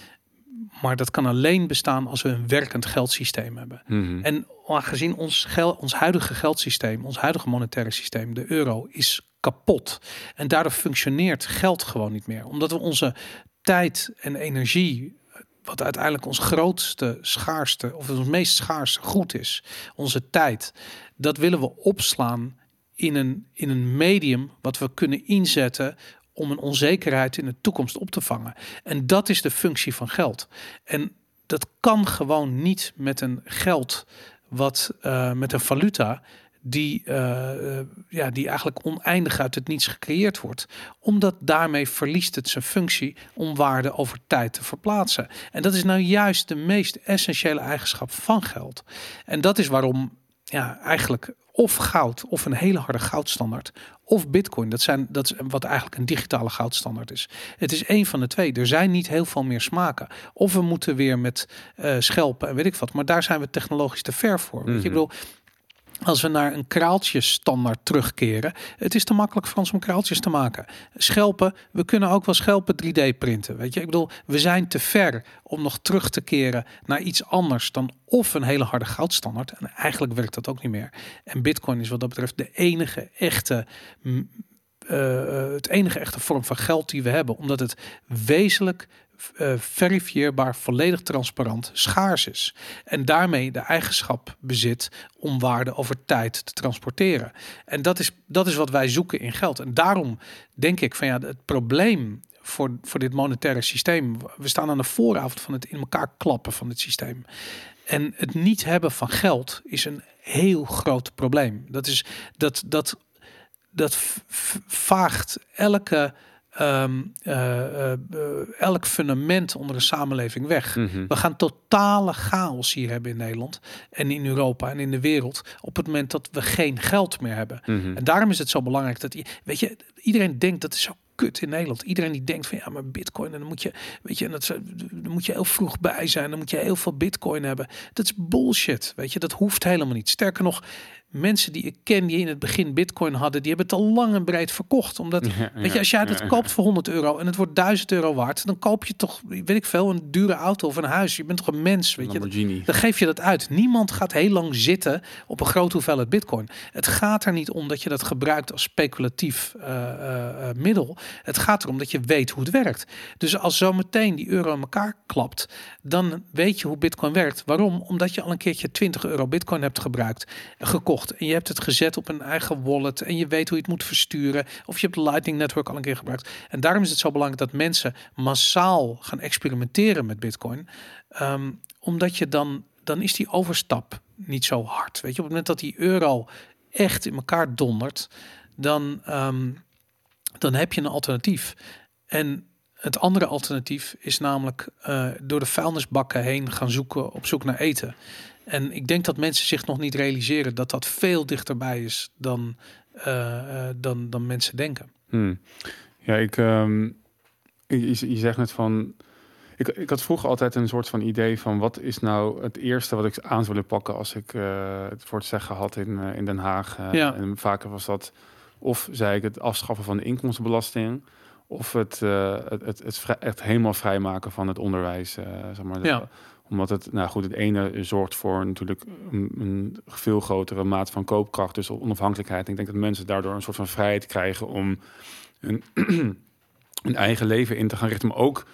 Maar dat kan alleen bestaan als we een werkend geldsysteem hebben. Mhm. En aangezien ons, gel ons huidige geldsysteem, ons huidige monetaire systeem, de euro, is kapot. En daardoor functioneert geld gewoon niet meer. Omdat we onze tijd en energie, wat uiteindelijk ons grootste, schaarste, of ons meest schaarse goed is, onze tijd, dat willen we opslaan in een, in een medium wat we kunnen inzetten om een onzekerheid in de toekomst op te vangen. En dat is de functie van geld. En dat kan gewoon niet met een geld wat eh, met een valuta die, eh, eh, ja, die eigenlijk oneindig uit het niets gecreëerd wordt. Omdat daarmee verliest het zijn functie om waarde over tijd te verplaatsen. En dat is nou juist de meest essentiële eigenschap van geld. En dat is waarom ja, eigenlijk of goud of een hele harde goudstandaard of bitcoin. Dat, zijn, dat is wat eigenlijk een digitale goudstandaard is. Het is één van de twee. Er zijn niet heel veel meer smaken. Of we moeten weer met eh, schelpen en weet ik wat. Maar daar zijn we technologisch te ver voor. Weet je, ik Mhm. bedoel, als we naar een kraaltjesstandaard terugkeren, het is te makkelijk voor ons om kraaltjes te maken. Schelpen, we kunnen ook wel schelpen 3D printen. Weet je, ik bedoel, we zijn te ver om nog terug te keren naar iets anders dan of een hele harde goudstandaard. En eigenlijk werkt dat ook niet meer. En Bitcoin is wat dat betreft de enige echte. mm, eh, eh, het enige echte vorm van geld die we hebben, omdat het wezenlijk eh, verifieerbaar, volledig transparant, schaars is. En daarmee de eigenschap bezit om waarde over tijd te transporteren. En dat is, dat is wat wij zoeken in geld. En daarom denk ik van ja, het probleem voor, voor dit monetaire systeem. We staan aan de vooravond van het in elkaar klappen van het systeem. En het niet hebben van geld is een heel groot probleem. Dat is dat dat dat vaagt elke ehm, eh, eh, eh, elk fundament onder een samenleving weg. Mhm. We gaan totale chaos hier hebben in Nederland en in Europa en in de wereld op het moment dat we geen geld meer hebben. Mhm. En daarom is het zo belangrijk dat weet je, iedereen denkt dat is zo kut in Nederland. Iedereen die denkt van ja, maar Bitcoin en dan moet je, weet je, en dat dan moet je heel vroeg bij zijn, dan moet je heel veel Bitcoin hebben. Dat is bullshit, weet je, dat hoeft helemaal niet. Sterker nog, mensen die ik ken die in het begin bitcoin hadden, die hebben het al lang en breed verkocht. Omdat, Ja, weet je, als jij het ja. koopt voor 100 euro en het wordt 1000 euro waard, dan koop je toch, weet ik veel, een dure auto of een huis. Je bent toch een mens, weet je. Dan geef je dat uit. Niemand gaat heel lang zitten op een grote hoeveelheid bitcoin. Het gaat er niet om dat je dat gebruikt als speculatief eh, eh, eh, middel. Het gaat erom dat je weet hoe het werkt. Dus als zometeen die euro in elkaar klapt, dan weet je hoe bitcoin werkt. Waarom? Omdat je al een keertje 20 euro bitcoin hebt gebruikt, gekocht. En je hebt het gezet op een eigen wallet. En je weet hoe je het moet versturen. Of je hebt Lightning Network al een keer gebruikt. En daarom is het zo belangrijk dat mensen massaal gaan experimenteren met bitcoin. Ehm, omdat je dan, dan is die overstap niet zo hard. Weet je, op het moment dat die euro echt in elkaar dondert, dan, ehm, dan heb je een alternatief. En het andere alternatief is namelijk eh, door de vuilnisbakken heen gaan zoeken op zoek naar eten. En ik denk dat mensen zich nog niet realiseren dat dat veel dichterbij is dan, eh, eh, dan, dan mensen denken. Hmm. Ja, ik, ehm, je, je- zegt net van. Ik, ik had vroeger altijd een soort van idee van wat is nou het eerste wat ik aan zou willen pakken als ik eh, het voor het zeggen had in, in Den Haag. Ja. En vaker was dat of zei ik het afschaffen van de inkomstenbelasting. Of het, eh, het, het, het, vrij- het helemaal vrijmaken van het onderwijs. zeg maar. Ja. Omdat het, nou goed, het ene zorgt voor natuurlijk een, een veel grotere maat van koopkracht, dus onafhankelijkheid. En ik denk dat mensen daardoor een soort van vrijheid krijgen om hun, eigen leven in te gaan richten, maar ook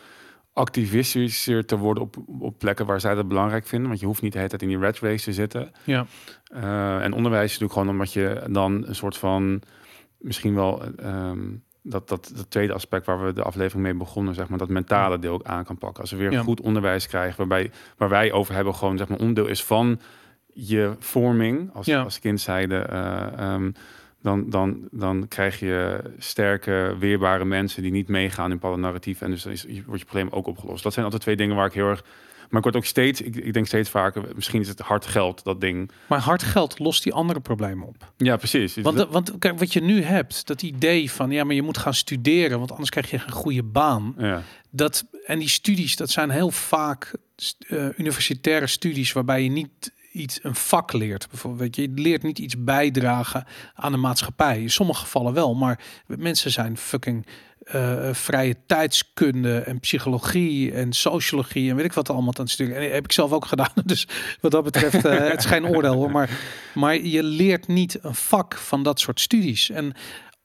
activistischer te worden op, op plekken waar zij dat belangrijk vinden. Want je hoeft niet de hele tijd in die red race te zitten. Ja, Eh, en onderwijs is natuurlijk gewoon omdat je dan een soort van misschien wel ehm, dat, dat, dat tweede aspect waar we de aflevering mee begonnen, zeg maar, dat mentale deel ook aan kan pakken. Als we weer Ja. goed onderwijs krijgen, waarbij waar wij over hebben, gewoon zeg maar onderdeel is van je vorming als, Ja. als kind zijde. eh, ehm, dan, dan, dan krijg je sterke, weerbare mensen die niet meegaan in bepaalde narratieven. En dus dan is, wordt je probleem ook opgelost. Dat zijn altijd twee dingen waar ik heel erg. Maar ik word ook steeds, ik, ik denk steeds vaker, misschien is het hard geld, dat ding. maar hard geld lost die andere problemen op. Ja, precies. Want, dat- de- want kijk, wat je nu hebt, dat idee van ja, maar je moet gaan studeren, want anders krijg je geen goede baan. ja. Dat, en die studies, dat zijn heel vaak eh, universitaire studies waarbij je niet iets, een vak leert. Bijvoorbeeld, weet je, je leert niet iets bijdragen aan de maatschappij. In sommige gevallen wel, maar mensen zijn fucking eh, vrije tijdskunde en psychologie en sociologie en weet ik wat allemaal aan het. En heb ik zelf ook gedaan. Dus wat dat betreft, eh, het is geen oordeel hoor. Maar, maar je leert niet een vak van dat soort studies. En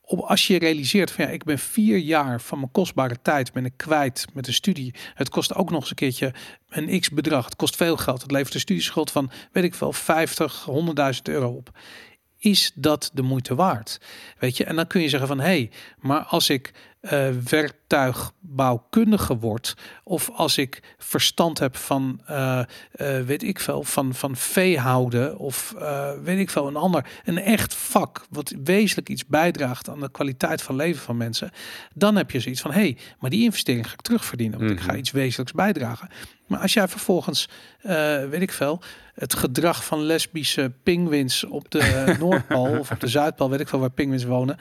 op, als je realiseert van ja, ik ben vier jaar van mijn kostbare tijd ben ik kwijt met een studie. Het kost ook nog eens een keertje een x bedrag. Het kost veel geld. Het levert een studieschuld van, weet ik wel, 50, 100.000 euro op. Is dat de moeite waard? Weet je, en dan kun je zeggen van hé, hey, maar als ik eh werktuigbouwkundige word, of als ik verstand heb van, eh, weet ik veel, van, van veehouden, of weet ik veel, een ander, een echt vak, wat wezenlijk iets bijdraagt aan de kwaliteit van leven van mensen, dan heb je zoiets van hé, hey, maar die investering ga ik terugverdienen, want ik ga Mhm. iets wezenlijks bijdragen. Maar als jij vervolgens, weet ik veel, het gedrag van lesbische pinguïns op de Noordpool of op de Zuidpool, weet ik veel waar pinguïns wonen,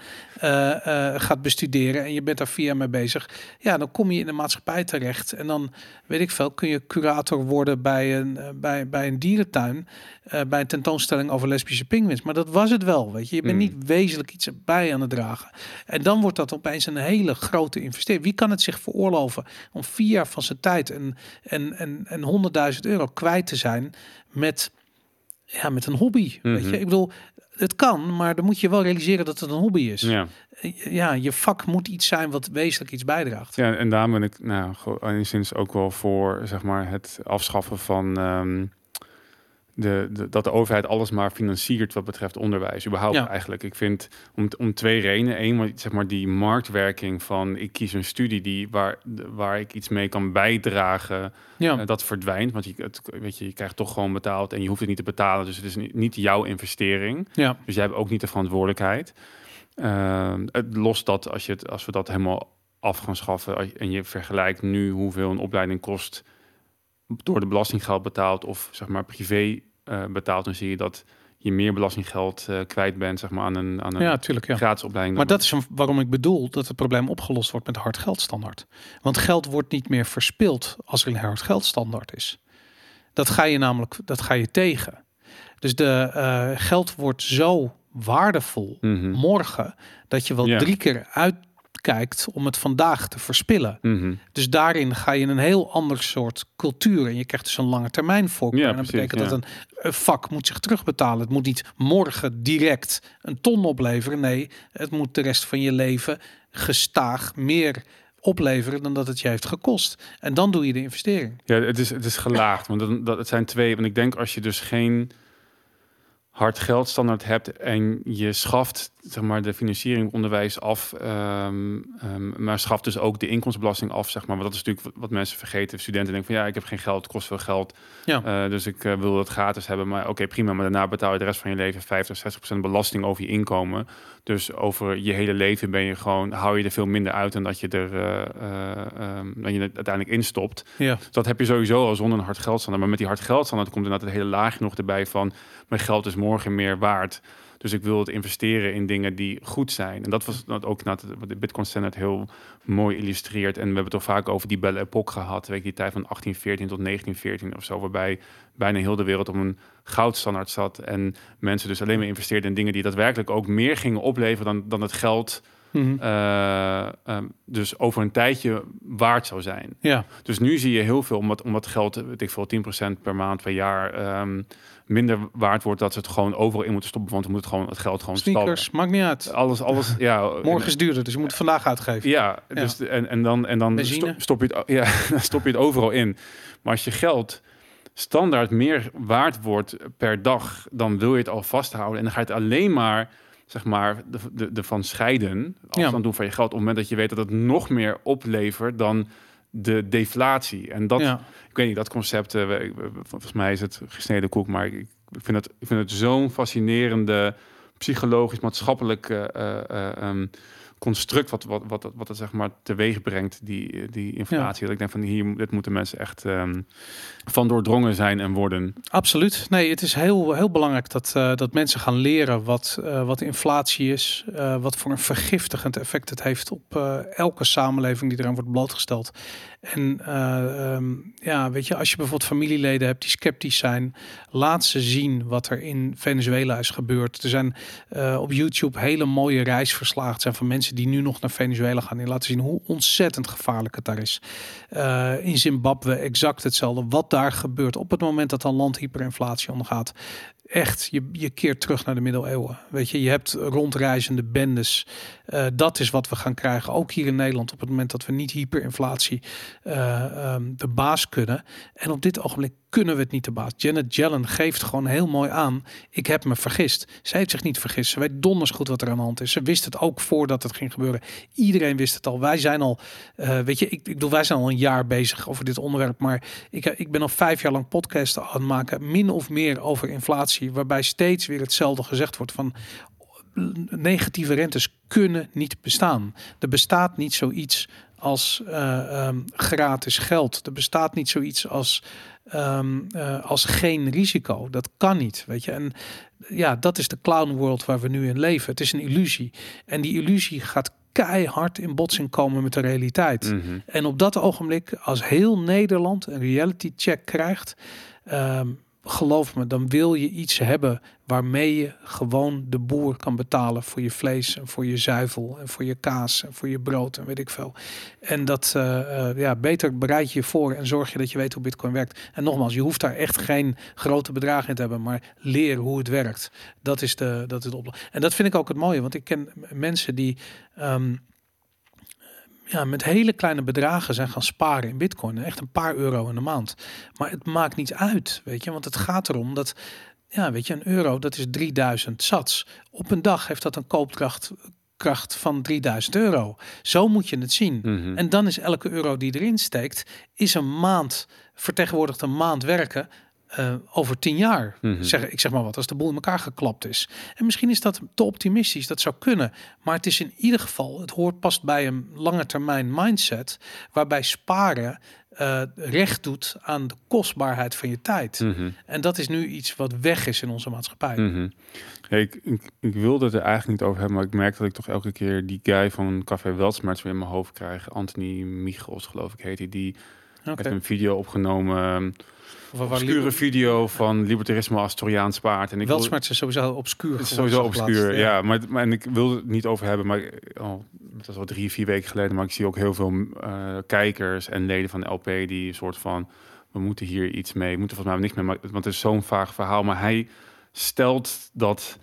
gaat bestuderen en je bent daar vier jaar mee bezig, ja, dan kom je in de maatschappij terecht en dan, weet ik veel, kun je curator worden bij een, eh, bij, bij een dierentuin, eh, bij een tentoonstelling over lesbische pinguïns. Maar dat was het wel, weet je. Je bent Mm. niet wezenlijk iets bij aan het dragen. En dan wordt dat opeens een hele grote investering. Wie kan het zich veroorloven om vier jaar van zijn tijd en, en, en, en 100.000 euro kwijt te zijn met, ja, met een hobby? Weet Mhm. je, ik bedoel, het kan, maar dan moet je wel realiseren dat het een hobby is. ja. Ja, je vak moet iets zijn wat wezenlijk iets bijdraagt. Ja, en daarom ben ik nou, gewoon enigszins ook wel voor zeg maar, het afschaffen van ehm, de, de, dat de overheid alles maar financiert wat betreft onderwijs. Überhaupt Ja. eigenlijk. Ik vind om, om twee redenen. Eén, zeg maar die marktwerking van ik kies een studie die, waar, waar ik iets mee kan bijdragen. Ja, eh, dat verdwijnt. Want je, het, weet je, je krijgt toch gewoon betaald en je hoeft het niet te betalen. Dus het is niet, jouw investering. ja, Dus jij hebt ook niet de verantwoordelijkheid. Ehm, het lost dat als, je het, als we dat helemaal af gaan schaffen en je vergelijkt nu hoeveel een opleiding kost door de belastinggeld betaald of zeg maar privé eh, betaald, dan zie je dat je meer belastinggeld eh, kwijt bent zeg maar, aan een, aan een ja, tuurlijk. Ja. gratis opleiding. Maar dat is waarom ik bedoel dat het probleem opgelost wordt met de hard geldstandaard. Want geld wordt niet meer verspild als er een hard geldstandaard is. Dat ga je namelijk dat ga je tegen. Dus de eh, geld wordt zo waardevol Mhm. morgen dat je wel Ja. drie keer uitkijkt om het vandaag te verspillen. Mhm. Dus daarin ga je in een heel ander soort cultuur en je krijgt dus een lange termijn. Ja, en dat precies, betekent ja. dat een, een vak moet zich terugbetalen. Het moet niet morgen direct een ton opleveren. Nee, het moet de rest van je leven gestaag meer opleveren dan dat het je heeft gekost. En dan doe je de investering. Ja, het is, het is gelaagd. Want dat, dat, het zijn twee. Want ik denk als je dus geen hard geldstandaard hebt en je schaft zeg maar, de financiering onderwijs af, ehm, ehm, maar schaft dus ook de inkomstenbelasting af, zeg maar. Want dat is natuurlijk wat, mensen vergeten. Studenten denken van ja, ik heb geen geld, het kost veel geld. Ja. Eh, dus ik eh, wil het gratis hebben. Maar oké, prima. Maar daarna betaal je de rest van je leven 50, 60 procent belasting over je inkomen. Dus over je hele leven ben je gewoon, hou je er veel minder uit dan dat je er ehm, dan je er uiteindelijk instopt. Ja, Dus dat heb je sowieso al zonder een hard geldstandaard. Maar met die hard geldstandaard komt inderdaad het hele laagje nog erbij van... mijn geld is morgen meer waard. Dus ik wil het investeren in dingen die goed zijn. En dat was ook wat de Bitcoin Standard heel mooi illustreert. En we hebben het toch vaak over die Belle Epoque gehad. Weet je, die tijd van 1814 tot 1914 of zo. Waarbij bijna heel de wereld op een goudstandaard zat. En mensen dus alleen maar investeerden in dingen die daadwerkelijk ook meer gingen opleveren dan, dan het geld... Mhm. eh, ehm, dus over een tijdje waard zou zijn. ja. Dus nu zie je heel veel, omdat, omdat geld, weet ik veel, 10% per maand, per jaar ehm, minder waard wordt, dat ze het gewoon overal in moeten stoppen, want we moeten gewoon het geld gewoon sneakers, maakt niet uit. stallen. Alles, alles, ja. Morgen is duurder, dus je moet het vandaag uitgeven. Ja, dus de- en, en dan, en dan stop, stop je het, ja, dan stop je het overal in. Maar als je geld standaard meer waard wordt per dag, dan wil je het al vasthouden. En dan ga je het alleen maar, zeg maar, de, de, de van scheiden, afstand Ja. doen van je geld, op het moment dat je weet dat het nog meer oplevert dan de deflatie. En dat, ja. ik weet niet, dat concept, we- volgens mij is het gesneden koek, maar ik, vind het, ik vind het zo'n fascinerende psychologisch, maatschappelijk eh, eh, ehm, construct wat, wat, wat, wat het zeg maar teweeg brengt, die, die inflatie. Dat ik denk van hier, dit moeten mensen echt ehm, van doordrongen zijn en worden. Absoluut. Nee, het is heel, heel belangrijk dat, eh, dat mensen gaan leren wat, eh, wat inflatie is. eh, wat voor een vergiftigend effect het heeft op elke samenleving die eraan wordt blootgesteld. En eh, ehm, ja, weet je, als je bijvoorbeeld familieleden hebt die sceptisch zijn, laat ze zien wat er in Venezuela is gebeurd. Er zijn eh, op YouTube hele mooie reisverslagen zijn van mensen die nu nog naar Venezuela gaan en laten zien hoe ontzettend gevaarlijk het daar is. Eh, in Zimbabwe exact hetzelfde. Wat daar gebeurt op het moment dat een land hyperinflatie ondergaat. Echt, je, je keert terug naar de middeleeuwen. Weet je, je hebt rondreizende bendes. Eh, dat is wat we gaan krijgen. Ook hier in Nederland. Op het moment dat we niet hyperinflatie eh, ehm, de baas kunnen. En op dit ogenblik kunnen we het niet de baas. Janet Yellen geeft gewoon heel mooi aan. Ik heb me vergist. Zij heeft zich niet vergist. Ze weet donders goed wat er aan de hand is. Ze wist het ook voordat het ging gebeuren. Iedereen wist het al. Wij zijn al, eh, weet je, ik, ik bedoel, wij zijn al een jaar bezig over dit onderwerp. Maar ik, ik ben al vijf jaar lang podcasten aan het maken. Min of meer over inflatie. Waarbij steeds weer hetzelfde gezegd wordt van negatieve rentes kunnen niet bestaan. Er bestaat niet zoiets als eh, ehm, gratis geld. Er bestaat niet zoiets als, ehm, eh, als geen risico. Dat kan niet, weet je. En ja, dat is de clown world waar we nu in leven. Het is een illusie. En die illusie gaat keihard in botsing komen met de realiteit. Mhm. En op dat ogenblik, als heel Nederland een reality check krijgt, ehm, geloof me, dan wil je iets hebben waarmee je gewoon de boer kan betalen voor je vlees en voor je zuivel en voor je kaas en voor je brood en weet ik veel. En dat, eh, eh, ja, beter bereid je voor en zorg je dat je weet hoe Bitcoin werkt. En nogmaals, je hoeft daar echt geen grote bedragen in te hebben, maar leer hoe het werkt. Dat is de, dat is de oplossing. En dat vind ik ook het mooie, want ik ken mensen die ehm, ja, met hele kleine bedragen zijn gaan sparen in bitcoin. Echt een paar euro in de maand. Maar het maakt niet uit, weet je. Want het gaat erom dat, ja, weet je, een euro, dat is 3000 sats. Op een dag heeft dat een koopkracht kracht van 3000 euro. Zo moet je het zien. Mhm. En dan is elke euro die erin steekt, is een maand, vertegenwoordigt een maand werken eh, over tien jaar. Mhm. zeg, ik zeg maar wat, als de boel in elkaar geklapt is. En misschien is dat te optimistisch, dat zou kunnen. Maar het is in ieder geval, het hoort past bij een lange termijn mindset, waarbij sparen eh, recht doet aan de kostbaarheid van je tijd. Mhm. En dat is nu iets wat weg is in onze maatschappij. Mhm. Ja, ik, ik, ik wilde het er eigenlijk niet over hebben, maar ik merk dat ik toch elke keer die guy van Café Weltsmerts weer in mijn hoofd krijg. Anthony Michels, geloof ik, heet hij. Die Oké. heeft een video opgenomen, Of waar obscure video van libertarisme als Trojaans paard. En ik wil, Weltsmerts is sowieso obscuur. is sowieso obscuur, ja. Maar, maar en ik wil het niet over hebben, maar oh, dat is al drie, vier weken geleden. Maar ik zie ook heel veel eh, kijkers en leden van de LP die een soort van, we moeten hier iets mee, we moeten volgens mij niks mee, maar, want het is zo'n vaag verhaal. Maar hij stelt dat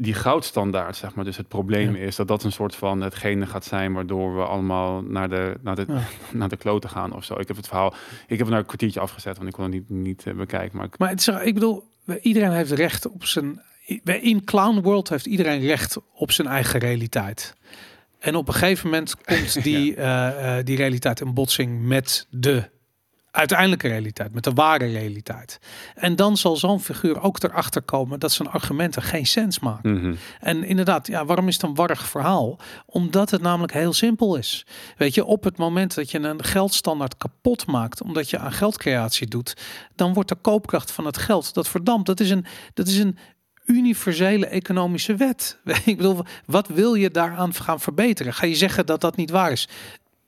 die goudstandaard, zeg maar, dus het probleem Ja. is dat dat een soort van hetgene gaat zijn waardoor we allemaal naar de, naar de, Ja. naar de kloten gaan of zo. Ik heb het verhaal, ik heb het naar een kwartiertje afgezet, want ik kon het niet, niet eh, bekijken. Maar ik, Maar het is, ik bedoel, iedereen heeft recht op zijn. In Clown World heeft iedereen recht op zijn eigen realiteit. En op een gegeven moment komt die, eh, eh, die realiteit in botsing met de uiteindelijke realiteit, met de ware realiteit. En dan zal zo'n figuur ook erachter komen dat zijn argumenten geen sens maken. Mhm. En inderdaad, ja, waarom is het een warrig verhaal? Omdat het namelijk heel simpel is. Weet je, op het moment dat je een geldstandaard kapot maakt, omdat je aan geldcreatie doet, dan wordt de koopkracht van het geld, dat verdampt. Dat is een, dat is een universele economische wet. Ik bedoel, wat wil je daaraan gaan verbeteren? Ga je zeggen dat dat niet waar is?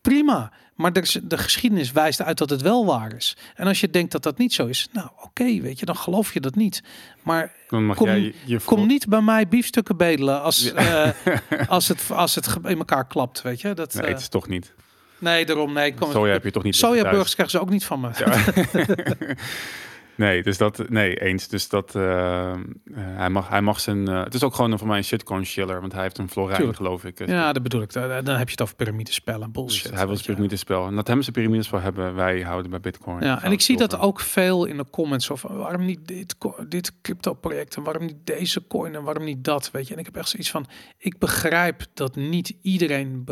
Prima. Maar de, de geschiedenis wijst uit dat het wel waar is. En als je denkt dat dat niet zo is, nou oké, weet je, dan geloof je dat niet. Maar Kom- je, je Kom niet bij mij biefstukken bedelen als, eh, als, het, als het in elkaar klapt, weet je. Dat, Nee, eh, het is toch niet. nee, daarom, nee. Kom, Soja heb je toch niet Sojaburgers krijgen ze ook niet van me. Ja. nee, dus dat, nee, eens. Dus dat, eh, eh, hij, mag, hij mag zijn, eh, het is ook gewoon voor mij een shitcoin chiller, want hij heeft een Florijn, geloof ik. Ja, dat bedoel ik. Dan dan heb je het over piramidespellen, Dus bullshit. hij wil piramidespel. En dat hem zijn piramidespel hebben, wij houden bij Bitcoin. Ja, en ik zie dat ook veel in de comments of waarom niet dit, dit crypto project en waarom niet deze coin en waarom niet dat, weet je. En ik heb echt zoiets van, ik begrijp dat niet iedereen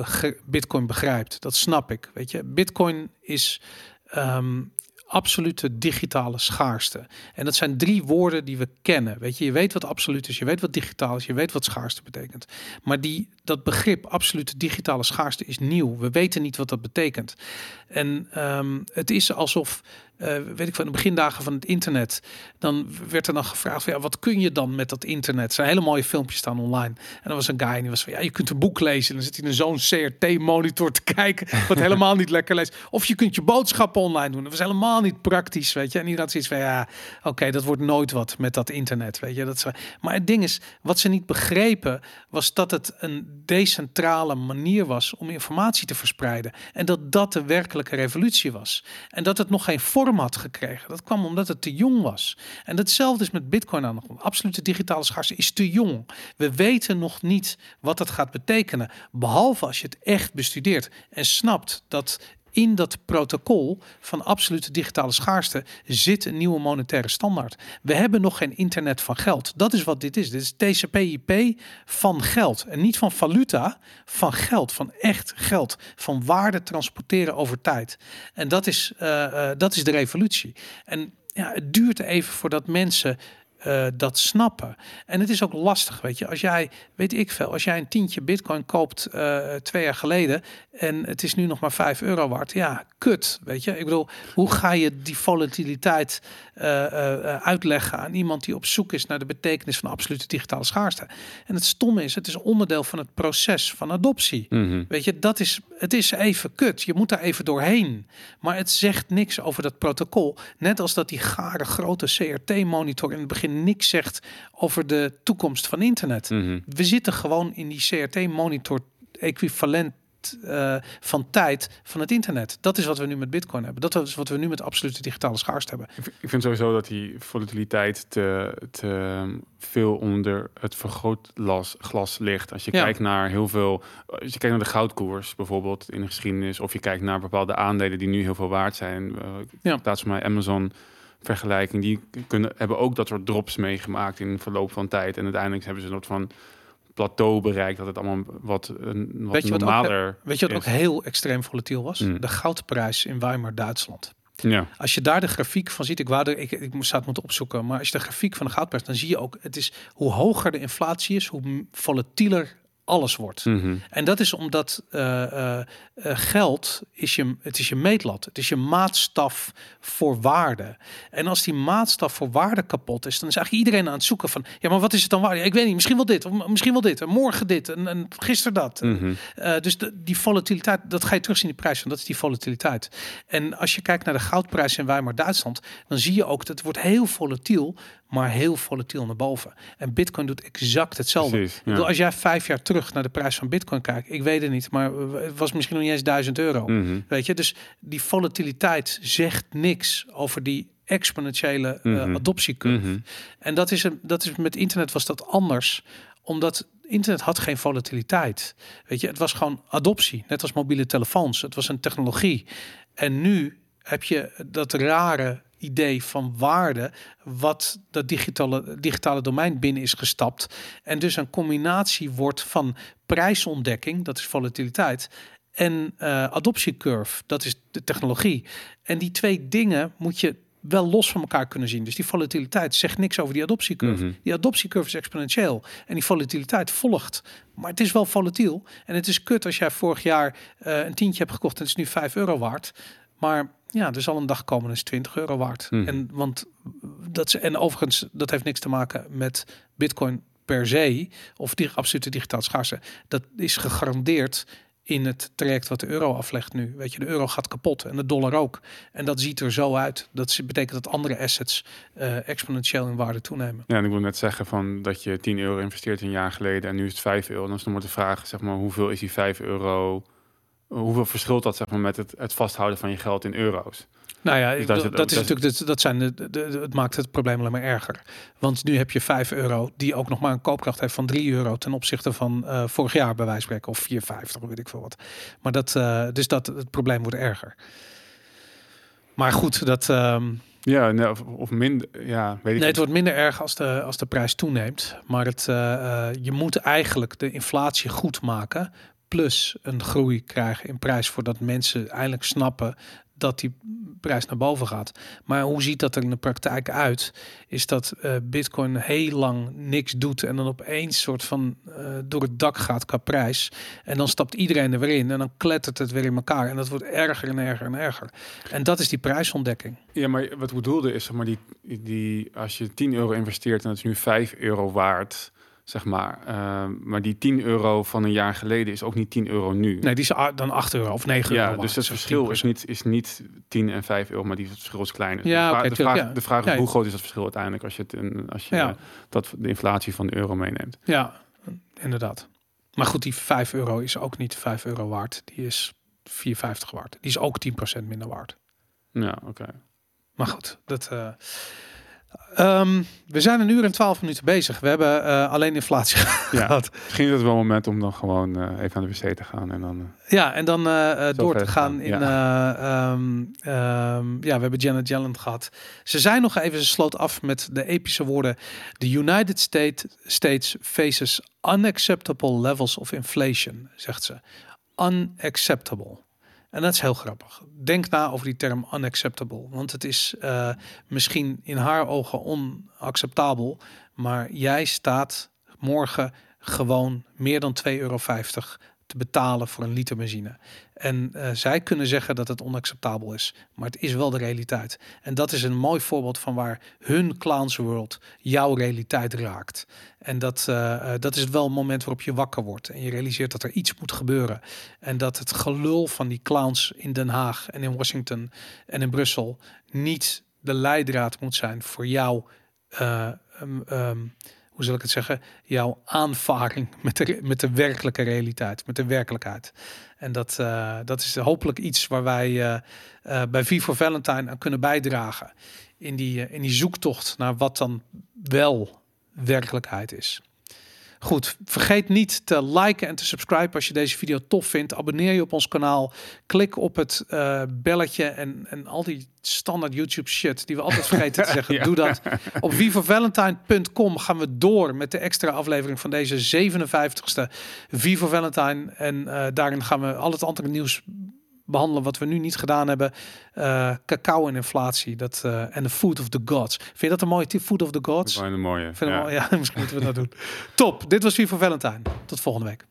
Bitcoin begrijpt. Dat snap ik, weet je. Bitcoin is ehm, absolute digitale schaarste. En dat zijn drie woorden die we kennen. Weet je, je weet wat absoluut is, je weet wat digitaal is, je weet wat schaarste betekent. Maar die, dat begrip absolute digitale schaarste is nieuw. We weten niet wat dat betekent. En ehm, het is alsof, eh, weet ik van de begindagen van het internet, dan werd er dan gevraagd, van, ja, wat kun je dan met dat internet? Er zijn hele mooie filmpjes staan online. En er was een guy en die was van, ja, je kunt een boek lezen. En dan zit hij in zo'n CRT-monitor te kijken, wat helemaal niet lekker leest. Of je kunt je boodschappen online doen. Dat was helemaal niet praktisch, weet je. En iedereen had zoiets van, ja, oké, dat wordt nooit wat met dat internet, weet je. Dat is, maar het ding is, wat ze niet begrepen, was dat het een decentrale manier was om informatie te verspreiden. En dat dat de werkelijke revolutie was. En dat het nog geen vorm had gekregen. Dat kwam omdat het te jong was. En datzelfde is met Bitcoin aan de hand. Absolute digitale schaarste is te jong. We weten nog niet wat dat gaat betekenen. Behalve als je het echt bestudeert en snapt dat in dat protocol van absolute digitale schaarste zit een nieuwe monetaire standaard. We hebben nog geen internet van geld. Dat is wat dit is. Dit is TCP/IP van geld en niet van valuta, van geld, van echt geld, van waarde transporteren over tijd. En dat is, eh, eh, dat is de revolutie. En ja, het duurt even voordat mensen eh, dat snappen. En het is ook lastig, weet je. Als jij, weet ik veel, als jij een tientje bitcoin koopt eh, twee jaar geleden en het is nu nog maar 5 euro waard, ja, kut, weet je. Ik bedoel, hoe ga je die volatiliteit uitleggen aan iemand die op zoek is naar de betekenis van absolute digitale schaarste? En het stomme is, het is onderdeel van het proces van adoptie. Mhm. Weet je, dat is, het is even kut. Je moet daar even doorheen. Maar het zegt niks over dat protocol. Net als dat die gare grote CRT-monitor in het begin niks zegt over de toekomst van internet. Mhm. We zitten gewoon in die CRT-monitor equivalent eh, van tijd van het internet. Dat is wat we nu met Bitcoin hebben. Dat is wat we nu met absolute digitale schaarste hebben. Ik vind sowieso dat die volatiliteit te, te veel onder het vergrootglas glas ligt. Als je Ja. kijkt naar heel veel, als je kijkt naar de goudkoers bijvoorbeeld in de geschiedenis, of je kijkt naar bepaalde aandelen die nu heel veel waard zijn. Uh, Ja. Plaats van mij Amazon vergelijking, die kunnen, hebben ook dat soort drops meegemaakt in verloop van tijd. En uiteindelijk hebben ze een soort van plateau bereikt dat het allemaal wat, een, wat Weet je wat ook- Weet je wat is. ook heel extreem volatiel was? Mm. De goudprijs in Weimar, Duitsland. Ja. Als je daar de grafiek van ziet, ik, wou er, ik, ik moest het moeten opzoeken, maar als je de grafiek van de goudprijs, dan zie je ook, het is hoe hoger de inflatie is, hoe volatieler alles wordt. Mhm. En dat is omdat eh, eh, eh, geld is je, het is je meetlat. Het is je maatstaf voor waarde. En als die maatstaf voor waarde kapot is, dan is eigenlijk iedereen aan het zoeken van, ja, maar wat is het dan waarde? Ja, ik weet niet, misschien wel dit, of misschien wel dit, en morgen dit, en, en gisteren dat. Mhm. Dus de, die volatiliteit, dat ga je terugzien in de prijs. En dat is die volatiliteit. En als je kijkt naar de goudprijs in Weimar, Duitsland, dan zie je ook dat het wordt heel volatiel, maar heel volatiel naar boven. En Bitcoin doet exact hetzelfde. Precies, bedoel, als jij vijf jaar terug naar de prijs van Bitcoin kijkt, ik weet het niet, maar het was misschien nog niet eens 1000 euro. Mhm. Weet je, dus die volatiliteit zegt niks over die exponentiële Mhm. adoptiecurve. Mhm. En dat is, een, dat is met internet was dat anders, omdat internet had geen volatiliteit. Weet je, het was gewoon adoptie, net als mobiele telefoons. Het was een technologie. En nu heb je dat rare idee van waarde, wat dat digitale, digitale domein binnen is gestapt. En dus een combinatie wordt van prijsontdekking, dat is volatiliteit, en eh adoptiecurve, dat is de technologie. En die twee dingen moet je wel los van elkaar kunnen zien. Dus die volatiliteit zegt niks over die adoptiecurve. Mhm. Die adoptiecurve is exponentieel en die volatiliteit volgt. Maar het is wel volatiel. En het is kut als jij vorig jaar eh, een tientje hebt gekocht en het is nu 5 euro waard. Maar ja, er zal een dag komen en is 20 euro waard. Mhm. En, want dat is, en overigens, dat heeft niks te maken met Bitcoin per se of die absolute digitaal schaarste. Dat is gegarandeerd in het traject wat de euro aflegt nu. Weet je, de euro gaat kapot en de dollar ook. En dat ziet er zo uit. Dat betekent dat andere assets eh, exponentieel in waarde toenemen. Ja, en ik wil net zeggen van dat je 10 euro investeert een jaar geleden en nu is het 5 euro. Dan is nog maar de vraag, zeg maar, hoeveel is die 5 euro? Hoeveel verschilt dat zeg maar met het, het vasthouden van je geld in euro's? Nou ja, Dus zit dat ook- is natuurlijk, dat, dat zijn de, de, de- het maakt het probleem alleen maar erger. Want nu heb je 5 euro, die ook nog maar een koopkracht heeft van 3 euro ten opzichte van eh, vorig jaar bij wijze van spreken, of 4,50, weet ik veel wat. Maar dat, eh, dus dat het probleem wordt erger. Maar goed, dat, ehm, Ja, nee, of, of minder. Ja, weet ik nee, het niet. wordt minder erg als de, als de prijs toeneemt. Maar het, eh, je moet eigenlijk de inflatie goed maken. Plus een groei krijgen in prijs voordat mensen eindelijk snappen dat die prijs naar boven gaat. Maar hoe ziet dat er in de praktijk uit? Is dat eh, Bitcoin heel lang niks doet en dan opeens soort van eh, door het dak gaat qua prijs. En dan stapt iedereen er weer in en dan klettert het weer in elkaar. En dat wordt erger en erger en erger. En dat is die prijsontdekking. Ja, maar wat ik bedoelde is, maar, die, die, als je 10 euro investeert en dat is nu 5 euro waard, zeg maar. ehm, maar die 10 euro van een jaar geleden is ook niet 10 euro nu. Nee, die is dan 8 euro of 9 euro. ja, dus het verschil is 10%. niet, is niet 10 en 5 euro, maar die verschil is kleiner. Ja, de, de, vraag, ja. de vraag is Ja, hoe groot is dat verschil uiteindelijk als je, het in, als je dat, de inflatie van de euro meeneemt. Ja, inderdaad. Maar goed, die 5 euro is ook niet 5 euro waard. Die is 4,50 waard. Die is ook 10% minder waard. Ja, oké. Maar goed, dat. eh, ehm, we zijn een uur en 12 minuten bezig. We hebben eh, alleen inflatie Ja, gehad. misschien is het wel een moment om dan gewoon eh, even aan de wc te gaan en dan... eh, Ja, en dan door te gaan gaan, in. eh, ehm, ehm, ja, we hebben Janet Yellen gehad. Ze zijn nog even, ze sloot af met de epische woorden: The United States, States faces unacceptable levels of inflation, zegt ze. Unacceptable. En dat is heel grappig. Denk na over die term unacceptable. Want het is eh, misschien in haar ogen onacceptabel. Maar jij staat morgen gewoon meer dan 2,50 euro te betalen voor een liter benzine. En eh, zij kunnen zeggen dat het onacceptabel is, maar het is wel de realiteit. En dat is een mooi voorbeeld van waar hun clowns world jouw realiteit raakt. En dat, eh, eh, dat is wel een moment waarop je wakker wordt en je realiseert dat er iets moet gebeuren. En dat het gelul van die clowns in Den Haag en in Washington en in Brussel niet de leidraad moet zijn voor jouw eh, ehm, ehm, hoe zal ik het zeggen, jouw aanvaring met de, met de werkelijke realiteit, met de werkelijkheid. En dat, eh, dat is hopelijk iets waar wij eh, eh, bij V for Valentine aan kunnen bijdragen. In die, in die zoektocht naar wat dan wel werkelijkheid is. Goed, vergeet niet te liken en te subscriben als je deze video tof vindt. Abonneer je op ons kanaal. Klik op het eh, belletje en, en al die standaard YouTube shit die we altijd vergeten te zeggen. Ja. Doe dat. Op vivavalentine.com gaan we door met de extra aflevering van deze 57ste Viva Valentine. En eh, daarin gaan we al het andere nieuws behandelen wat we nu niet gedaan hebben. Eh, cacao en inflatie dat, eh, en de food of the gods. Vind je dat een mooie tip? Food of the Dat gods? wel een mooie. Vind ja. wel- ja, misschien moeten we dat doen. Top, dit was Viva Valentine. Tot volgende week.